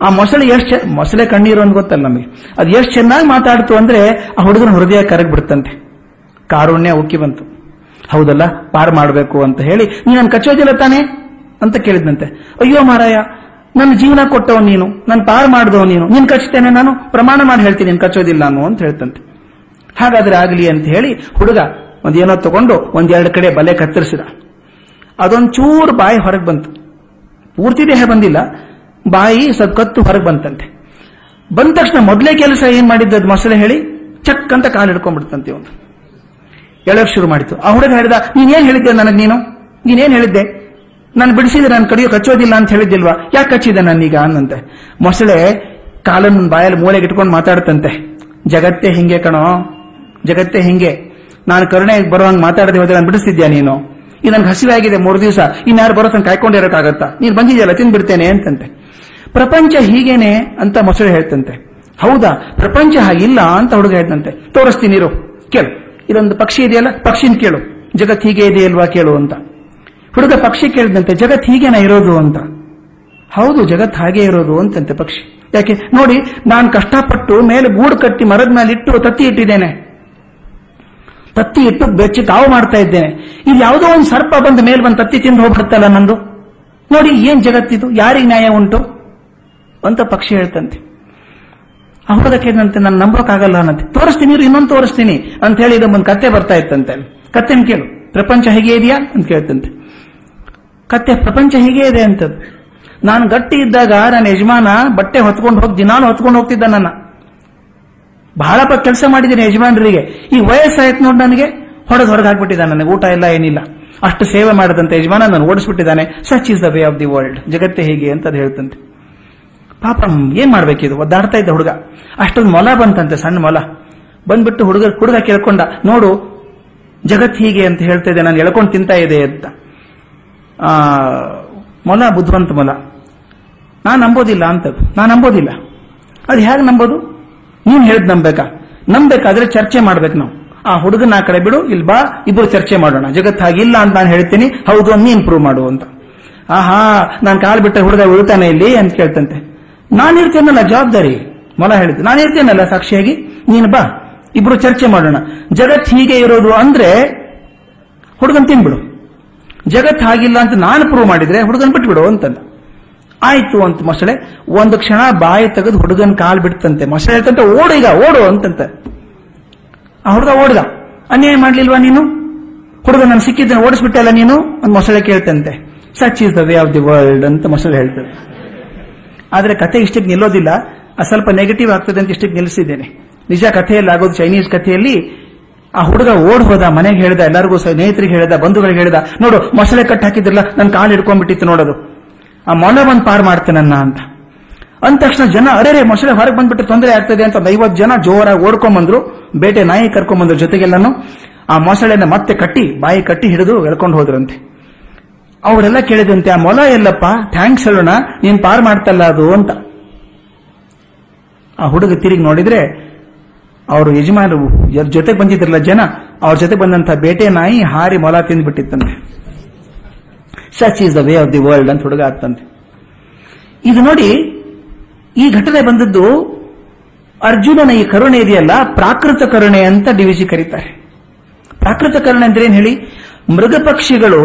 ಆ ಮೊಸಳೆ ಎಷ್ಟು ಮೊಸಳೆ ಕಣ್ಣೀರು ಅಂತ ಗೊತ್ತಲ್ಲ ನಮಗೆ. ಅದು ಎಷ್ಟು ಚೆನ್ನಾಗಿ ಮಾತಾಡ್ತು ಅಂದ್ರೆ ಆ ಹುಡುಗನ ಹೃದಯ ಕರಗ್ ಬಿಡ್ತಂತೆ. ಕಾರುಣ್ಯ ಉಕ್ಕಿ ಬಂತು. ಹೌದಲ್ಲ, ಪಾರ್ ಮಾಡಬೇಕು ಅಂತ ಹೇಳಿ ನೀನು ಕಚ್ಚೋದಿಲ್ಲ ತಾನೆ? ಅಂತ ಕೇಳಿದ್ನಂತೆ. ಅಯ್ಯೋ ಮಾರಾಯ, ನನ್ನ ಜೀವನ ಕೊಟ್ಟವ್ ನೀನು, ನಾನು ಪಾರ್ ಮಾಡಿದವ ನೀನು, ನೀನ್ ಕಚ್ತೇನೆ ನಾನು, ಪ್ರಮಾಣ ಮಾಡಿ ಹೇಳ್ತೀನಿ, ನೀನು ಕಚ್ಚೋದಿಲ್ಲ ನಾನು, ಅಂತ ಹೇಳ್ತಂತೆ. ಹಾಗಾದ್ರೆ ಆಗಲಿ ಅಂತ ಹೇಳಿ, ಹುಡುಗ ಒಂದೇನೋ ತಗೊಂಡು ಒಂದೆರಡು ಕಡೆ ಬಲೆ ಕತ್ತರಿಸಿದ. ಅದೊಂದು ಚೂರು ಬಾಯಿ ಹೊರಗೆ ಬಂತು. ಪೂರ್ತಿ ದೇಹ ಬಂದಿಲ್ಲ ಬಾಯಿ ಸ್ವಲ್ಪ ಕತ್ತು ಹೊರಗೆ ಬಂತಂತೆ. ಬಂದ ತಕ್ಷಣ ಮೊದಲೇ ಕೆಲಸ ಏನ್ ಮಾಡಿದ್ದದ್ ಮೊಸಳೆ ಹೇಳಿ ಚಕ್ ಅಂತ ಕಾಲು ಹಿಡ್ಕೊಂಡ್ಬಿಡ್ತಂತೆ ಒಂದು ಎಳಕ್ ಶುರು ಮಾಡಿತು. ಆ ಹುಡುಗ ಹೇಳಿದ ನೀನೇನ್ ಹೇಳಿದ್ದೆ ನನಗೆ ನೀನು? ನೀನೇನ್ ಹೇಳಿದ್ದೆ? ನಾನು ಬಿಡಿಸಿದ್ರೆ ನಾನು ಕಡಿಯೋ ಕಚ್ಚೋದಿಲ್ಲ ಅಂತ ಹೇಳಿದ್ದಿಲ್ವಾ? ಯಾಕೆ ಕಚ್ಚಿದೆ ಈಗ ಅನ್ನಂತೆ. ಮೊಸಳೆ ಕಾಲನ್ನು ಬಾಯಲ್ಲಿ ಮೂಲೆಗೆ ಇಟ್ಕೊಂಡು ಮಾತಾಡ್ತಂತೆ. ಜಗತ್ತೇ ಹಿಂಗೆ ಕಣೋ, ಜಗತ್ತೇ ಹಿಂಗೆ. ನಾನು ಕರುಣೆ ಬರುವಂಗೆ ಮಾತಾಡದೆ ಹೋದ್ರೆ ನಾನು ಬಿಡಿಸ್ತಿದ್ಯಾ ನೀನು? ಇದು ನನ್ಗೆ ಹಸಿವೆ ಆಗಿದೆ ಮೂರು ದಿವಸ. ಇನ್ಯಾರು ಬರೋ ತನಕ ಕಾಯ್ಕೊಂಡಿರೋಕ್ಕಾಗತ್ತಾ? ನೀನು ಬಂದಿದೆಯಲ್ಲ ತಿಂದ್ಬಿಡ್ತೇನೆ ಅಂತಂತೆ. ಪ್ರಪಂಚ ಹೀಗೇನೆ ಅಂತ ಮೊಸಳೆ ಹೇಳ್ತಂತೆ. ಹೌದಾ? ಪ್ರಪಂಚ ಹಾಗಿಲ್ಲ ಅಂತ ಹುಡುಗ ಹೇಳ್ತಂತೆ. ತೋರಿಸ್ತೀನಿ ಇರೋ. ಕೇಳು. ಇದೊಂದು ಪಕ್ಷಿ ಇದೆಯಲ್ಲ? ಪಕ್ಷಿನ ಕೇಳು. ಜಗತ್ ಹೀಗೆ ಇದೆಯಲ್ವಾ ಕೇಳು ಅಂತ. ಹುಡುಗ ಪಕ್ಷಿ ಕೇಳಿದಂತೆ, ಜಗತ್ ಹೀಗೇನ ಇರೋದು ಅಂತ. ಹೌದು, ಜಗತ್ ಹಾಗೆ ಇರೋದು ಅಂತಂತೆ ಪಕ್ಷಿ. ಯಾಕೆ? ನೋಡಿ, ನಾನು ಕಷ್ಟಪಟ್ಟು ಮೇಲೆ ಗೂಡು ಕಟ್ಟಿ ಮರದ ಮೇಲೆ ಇಟ್ಟು ತತ್ತಿ ಇಟ್ಟಿದ್ದೇನೆ. ತತ್ತಿ ಇಟ್ಟು ಬೆಚ್ಚಿ ತಾವು ಮಾಡ್ತಾ ಇದ್ದೇನೆ. ಇಲ್ಲಿ ಯಾವುದೋ ಒಂದು ಸರ್ಪ ಬಂದು ಮೇಲೆ ಬಂದು ತತ್ತಿ ತಿಂದು ಹೋಗ್ಬಿಡುತ್ತಲ್ಲ ನಂದು? ನೋಡಿ, ಏನ್ ಜಗತ್ತಿದು? ಯಾರಿಗೆ ನ್ಯಾಯ ಉಂಟು? ಅಂತ ಪಕ್ಷಿ ಹೇಳ್ತಂತೆ. ಕೇಳಿದಂತೆ ನಾನು ನಂಬೋಕ್ಕಾಗಲ್ಲ ಅನ್ನಂತೆ. ತೋರಿಸ್ತೀನಿ ಇವ್ರು ಇನ್ನೊಂದು ತೋರಿಸ್ತೀನಿ ಅಂತ ಹೇಳಿ ಇದೊಂದು ಕತ್ತೆ ಬರ್ತಾ ಇತ್ತಂತೆ ಕತ್ತೆನ ಕೇಳು. ಪ್ರಪಂಚ ಹೇಗೆ ಇದೆಯಾ ಅಂತ ಕೇಳ್ತಂತೆ. ಕತ್ತೆ, ಪ್ರಪಂಚ ಹೇಗೆ ಇದೆ ಅಂತದ್ದು. ನಾನು ಗಟ್ಟಿ ಇದ್ದಾಗ ನನ್ನ ಯಜಮಾನ ಬಟ್ಟೆ ಹೊತ್ಕೊಂಡು ಹೋಗಿ ದಿನಾಲು ಹೊತ್ಕೊಂಡು ಹೋಗ್ತಿದ್ದ ನನ್ನ. ಬಹಳ ಕೆಲಸ ಮಾಡಿದ್ದೀನಿ ಯಜಮಾನರಿಗೆ. ಈ ವಯಸ್ಸಾಯ್ತು ನೋಡಿ ನನಗೆ. ಹೊಡೆದು ಹೊರಗೆ ಹಾಕ್ಬಿಟ್ಟಿದ್ದ ನನಗೆ. ಊಟ ಇಲ್ಲ ಏನಿಲ್ಲ. ಅಷ್ಟು ಸೇವೆ ಮಾಡದಂತೆ ಯಜಮಾನ ನಾನು ಓಡಿಸ್ಬಿಟ್ಟಿದ್ದಾನೆ. Such is the way of the world ಜಗತ್ತೇ ಹೇಗೆ ಅಂತ ಹೇಳ್ತಂತೆ. ಪಾಪ, ಏನ್ ಇದು? ಒದ್ದಾಡ್ತಾ ಇದ್ದ ಹುಡುಗ. ಅಷ್ಟೊಂದು ಮೊಲ ಬಂತಂತೆ, ಸಣ್ಣ ಮೊಲ. ಬಂದ್ಬಿಟ್ಟು ಹುಡುಗ ಹುಡುಗ ಕೇಳ್ಕೊಂಡ, ನೋಡು, ಜಗತ್ ಹೀಗೆ ಅಂತ ಹೇಳ್ತಾ ಇದೆ, ನಾನು ಎಳ್ಕೊಂಡು ತಿಂತಾ ಇದೆ ಅಂತ. ಆ, ಮೊಲ ಬುದ್ಧವಂತ ಮೊಲ. ನಾನು ನಂಬೋದಿಲ್ಲ ಅಂತದ್ದು. ನಾನು ನಂಬೋದಿಲ್ಲ. ಅದು ಹೇಗೆ ನಂಬೋದು? ನೀನು ಹೇಳ್ದ್ ನಂಬೇಕಾ? ನಂಬೇಕಾದ್ರೆ ಚರ್ಚೆ ಮಾಡ್ಬೇಕು ನಾವು. ಆ ಹುಡುಗನ ಆ ಕಡೆ ಬಿಡು ಇಲ್ಲಿ ಬಾ, ಇಬ್ರು ಚರ್ಚೆ ಮಾಡೋಣ. ಜಗತ್ ಹಾಗಿಲ್ಲ ಅಂತ ನಾನು ಹೇಳ್ತೀನಿ. ಹೌದು ಅಂತ ನೀನ್ ಪ್ರೂವ್ ಮಾಡು ಅಂತ. ಆಹಾ, ನಾನು ಕಾಲ್ ಬಿಟ್ಟ ಹುಡುಗ ಉಳ್ತಾನೆ ಇಲ್ಲಿ? ಅಂತ ಕೇಳ್ತಂತೆ. ನಾನಿರ್ತೇನಲ್ಲ ಜವಾಬ್ದಾರಿ. ಮೊಲ ಹೇಳಿದ್ದು ನಾನಿರ್ತೇನಲ್ಲ ಸಾಕ್ಷಿಯಾಗಿ? ನೀನು ಬಾ. ಇಬ್ರು ಚರ್ಚೆ ಮಾಡೋಣ. ಜಗತ್ ಹೀಗೆ ಇರೋದು ಅಂದ್ರೆ ಹುಡುಗನ್ ತಿನ್ಬಿಡು. ಜಗತ್ ಹಾಗಿಲ್ಲ ಅಂತ ನಾನು ಪ್ರೂವ್ ಮಾಡಿದ್ರೆ ಹುಡುಗನ್ ಬಿಟ್ಬಿಡು ಅಂತಂದ ಆಯ್ತು ಅಂತ ಮೊಸಳೆ. ಒಂದು ಕ್ಷಣ ಬಾಯಿ ತೆಗೆದು ಹುಡುಗನ್ ಕಾಲ್ ಬಿಡ್ತಂತೆ. ಮೊಸಳೆ ಹೇಳ್ತಂತೆ, ಓಡು ಈಗ, ಓಡು ಅಂತಂತೆ. ಆ ಹುಡುಗ ಓಡ್ದ. ಅನ್ಯಾಯ ಮಾಡ್ಲಿಲ್ವಾ ನೀನು? ಹುಡುಗ ನಾನು ಸಿಕ್ಕಿದ್ದೇನೆ ಓಡಿಸ್ಬಿಟ್ಟಲ್ಲ ನೀನು? ಒಂದು ಮೊಸಳೆ ಕೇಳ್ತಂತೆ. Such is the way of the world ಅಂತ ಮೊಸಳೆ ಹೇಳ್ತದೆ. ಆದ್ರೆ ಕಥೆ ಇಷ್ಟಕ್ಕೆ ನಿಲ್ಲೋದಿಲ್ಲ. ಸ್ವಲ್ಪ ನೆಗೆಟಿವ್ ಆಗ್ತದೆ ಅಂತ ಇಷ್ಟಕ್ಕೆ ನಿಲ್ಲಿಸಿದ್ದೇನೆ. ನಿಜ ಕಥೆಯಲ್ಲಿ ಆಗೋದು ಚೈನೀಸ್ ಕಥೆಯಲ್ಲಿ ಆ ಹುಡುಗ ಓಡ್ ಹೋದ, ಮನೆಗೆ ಹೇಳ್ದ, ಎಲ್ಲರಿಗೂ ಸ್ನೇಹಿತರಿಗೆ ಹೇಳ್ದ, ಬಂಧುಗಳಿಗೆ ಹೇಳ್ದ, ನೋಡು, ಮೊಸಳೆ ಕಟ್ ಹಾಕಿದ್ರಲ್ಲ ನನ್ನ ಕಾಲು ಹಿಡ್ಕೊಂಡ್ಬಿಟ್ಟಿತ್ತು ನೋಡೋದು. ಆ ಮೊಲ ಬಂದು ಪಾರ್ ಮಾಡ್ತೇನನ್ನ ಅಂತ. ಅಂದ ತಕ್ಷಣ ಜನ, ಅರೆ ಮೊಸಳೆ ಹೊರಗೆ ಬಂದ್ಬಿಟ್ಟು ತೊಂದರೆ ಆಗ್ತದೆ ಅಂತ ಐವತ್ತು ಜನ ಜೋರಾಗಿ ಓಡ್ಕೊಂಡ್ಬಂದ್ರು ಬೇಟೆ ನಾಯಿ ಕರ್ಕೊಂಡ್ಬಂದ್ರು ಜೊತೆಗೆಲ್ಲನೂ. ಆ ಮೊಸಳೆನ ಮತ್ತೆ ಕಟ್ಟಿ, ಬಾಯಿ ಕಟ್ಟಿ ಹಿಡಿದು ಎಳ್ಕೊಂಡು ಹೋದ್ರಂತೆ. ಅವರೆಲ್ಲ ಕೇಳಿದಂತೆ, ಆ ಮೊಲ ಎಲ್ಲಪ್ಪ ಥ್ಯಾಂಕ್ಸ್ ಹೇಳೋಣ ನೀನ್ ಪಾರ್ ಮಾಡ್ತಲ್ಲ ಅದು ಅಂತ. ಆ ಹುಡುಗ ತಿರುಗಿ ನೋಡಿದ್ರೆ, ಅವರು ಯಜಮಾನರು ಜೊತೆಗೆ ಬಂದಿದ್ರಲ್ಲ ಜನ, ಅವ್ರ ಜೊತೆ ಬಂದಂತ ಬೇಟೆ ನಾಯಿ ಹಾರಿ ಮೊಲ ತಿಂದ್ಬಿಟ್ಟಿತ್ತಂತೆ. Such is the way of the world ಅಂತ ಹುಡುಗ ಆಗ್ತಂತೆ. ಇದು ನೋಡಿ, ಈ ಘಟನೆ ಬಂದದ್ದು ಅರ್ಜುನನ ಈ ಕರುಣೆ ಇದೆಯಲ್ಲ, ಪ್ರಾಕೃತ ಕರುಣೆ ಅಂತ ಡಿವಿಜಿ ಕರೀತಾರೆ. ಪ್ರಾಕೃತ ಕರುಣೆ ಅಂದ್ರೆ ಏನ್ ಹೇಳಿ, ಮೃಗ ಪಕ್ಷಿಗಳು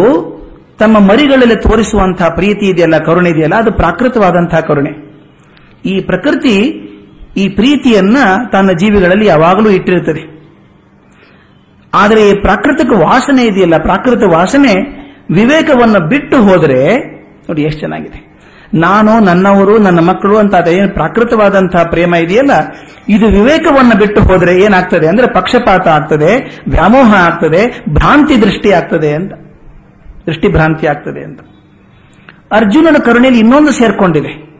ತಮ್ಮ ಮರಿಗಳಲ್ಲಿ ತೋರಿಸುವಂತಹ ಪ್ರೀತಿ ಇದೆಯಲ್ಲ, ಕರುಣೆ ಇದೆಯಲ್ಲ, ಅದು ಪ್ರಾಕೃತವಾದಂತಹ ಕರುಣೆ. ಈ ಪ್ರಕೃತಿ ಈ ಪ್ರೀತಿಯನ್ನ ತನ್ನ ಜೀವಿಗಳಲ್ಲಿ ಯಾವಾಗಲೂ ಇಟ್ಟಿರುತ್ತದೆ. ಆದರೆ ಈ ಪ್ರಾಕೃತಿಕ ವಾಸನೆ ಇದೆಯಲ್ಲ ಪ್ರಾಕೃತ ವಾಸನೆ ವಿವೇಕವನ್ನು ಬಿಟ್ಟು ಹೋದರೆ, ನೋಡಿ ಎಷ್ಟು ಚೆನ್ನಾಗಿದೆ. ನಾನು ನನ್ನವರು, ನನ್ನ ಮಕ್ಕಳು ಅಂತ ಅದೇನು ಪ್ರಾಕೃತವಾದಂತಹ ಪ್ರೇಮ ಇದೆಯಲ್ಲ, ಇದು ವಿವೇಕವನ್ನು ಬಿಟ್ಟು ಹೋದರೆ ಏನಾಗ್ತದೆ ಅಂದ್ರೆ ಪಕ್ಷಪಾತ ಆಗ್ತದೆ, ವ್ಯಾಮೋಹ ಆಗ್ತದೆ, ಭ್ರಾಂತಿ ದೃಷ್ಟಿ ಆಗ್ತದೆ ಅಂತ. ದೃಷ್ಟಿ ಭ್ರಾಂತಿ ಆಗ್ತದೆ ಅಂತ. ಅರ್ಜುನನ ಕರುಣೆಯಲ್ಲಿ ಇನ್ನೊಂದು ಸೇರ್ಕೊಂಡಿದೆ.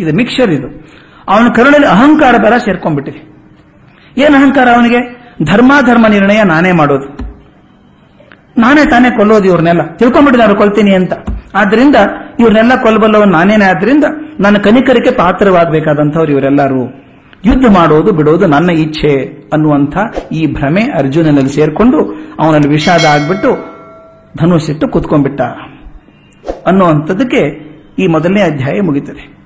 ಇದು ಮಿಕ್ಸರ್ ಇದು. ಅವನ ಕರುಣೆಯಲ್ಲಿ ಅಹಂಕಾರ ಬರ ಸೇರ್ಕೊಂಡ್ಬಿಟ್ಟಿದೆ. ಏನು ಅಹಂಕಾರ ಅವನಿಗೆ? ಧರ್ಮಾಧರ್ಮ ನಿರ್ಣಯ ನಾನೇ ಮಾಡೋದು. ನಾನೇ ತಾನೇ ಕೊಲ್ಲೋದು ಇವ್ರನ್ನೆಲ್ಲ. ತಿಳ್ಕೊಂಡ್ಬಿಟ್ಟಿದ್ದಾರೆ ಕೊಲ್ತೀನಿ ಅಂತ. ಆದ್ರಿಂದ ಇವ್ರನ್ನೆಲ್ಲ ಕೊಲ್ಲಬಲ್ಲವನ್ ನಾನೇನೆ. ಆದ್ರಿಂದ ನನ್ನ ಕನಿಕರಿಕೆ ಪಾತ್ರವಾಗಬೇಕಾದಂಥವ್ರು ಇವರೆಲ್ಲರೂ. ಯುದ್ಧ ಮಾಡೋದು ಬಿಡೋದು ನನ್ನ ಇಚ್ಛೆ ಅನ್ನುವಂಥ ಈ ಭ್ರಮೆ ಅರ್ಜುನನಲ್ಲಿ ಸೇರ್ಕೊಂಡು ಅವನಲ್ಲಿ ವಿಷಾದ ಆಗ್ಬಿಟ್ಟು ಧನುಷಿಟ್ಟು ಕೂತ್ಕೊಂಡ್ಬಿಟ್ಟ ಅನ್ನುವಂಥದ್ದಕ್ಕೆ ಈ ಮೊದಲನೇ ಅಧ್ಯಾಯ ಮುಗಿತದೆ.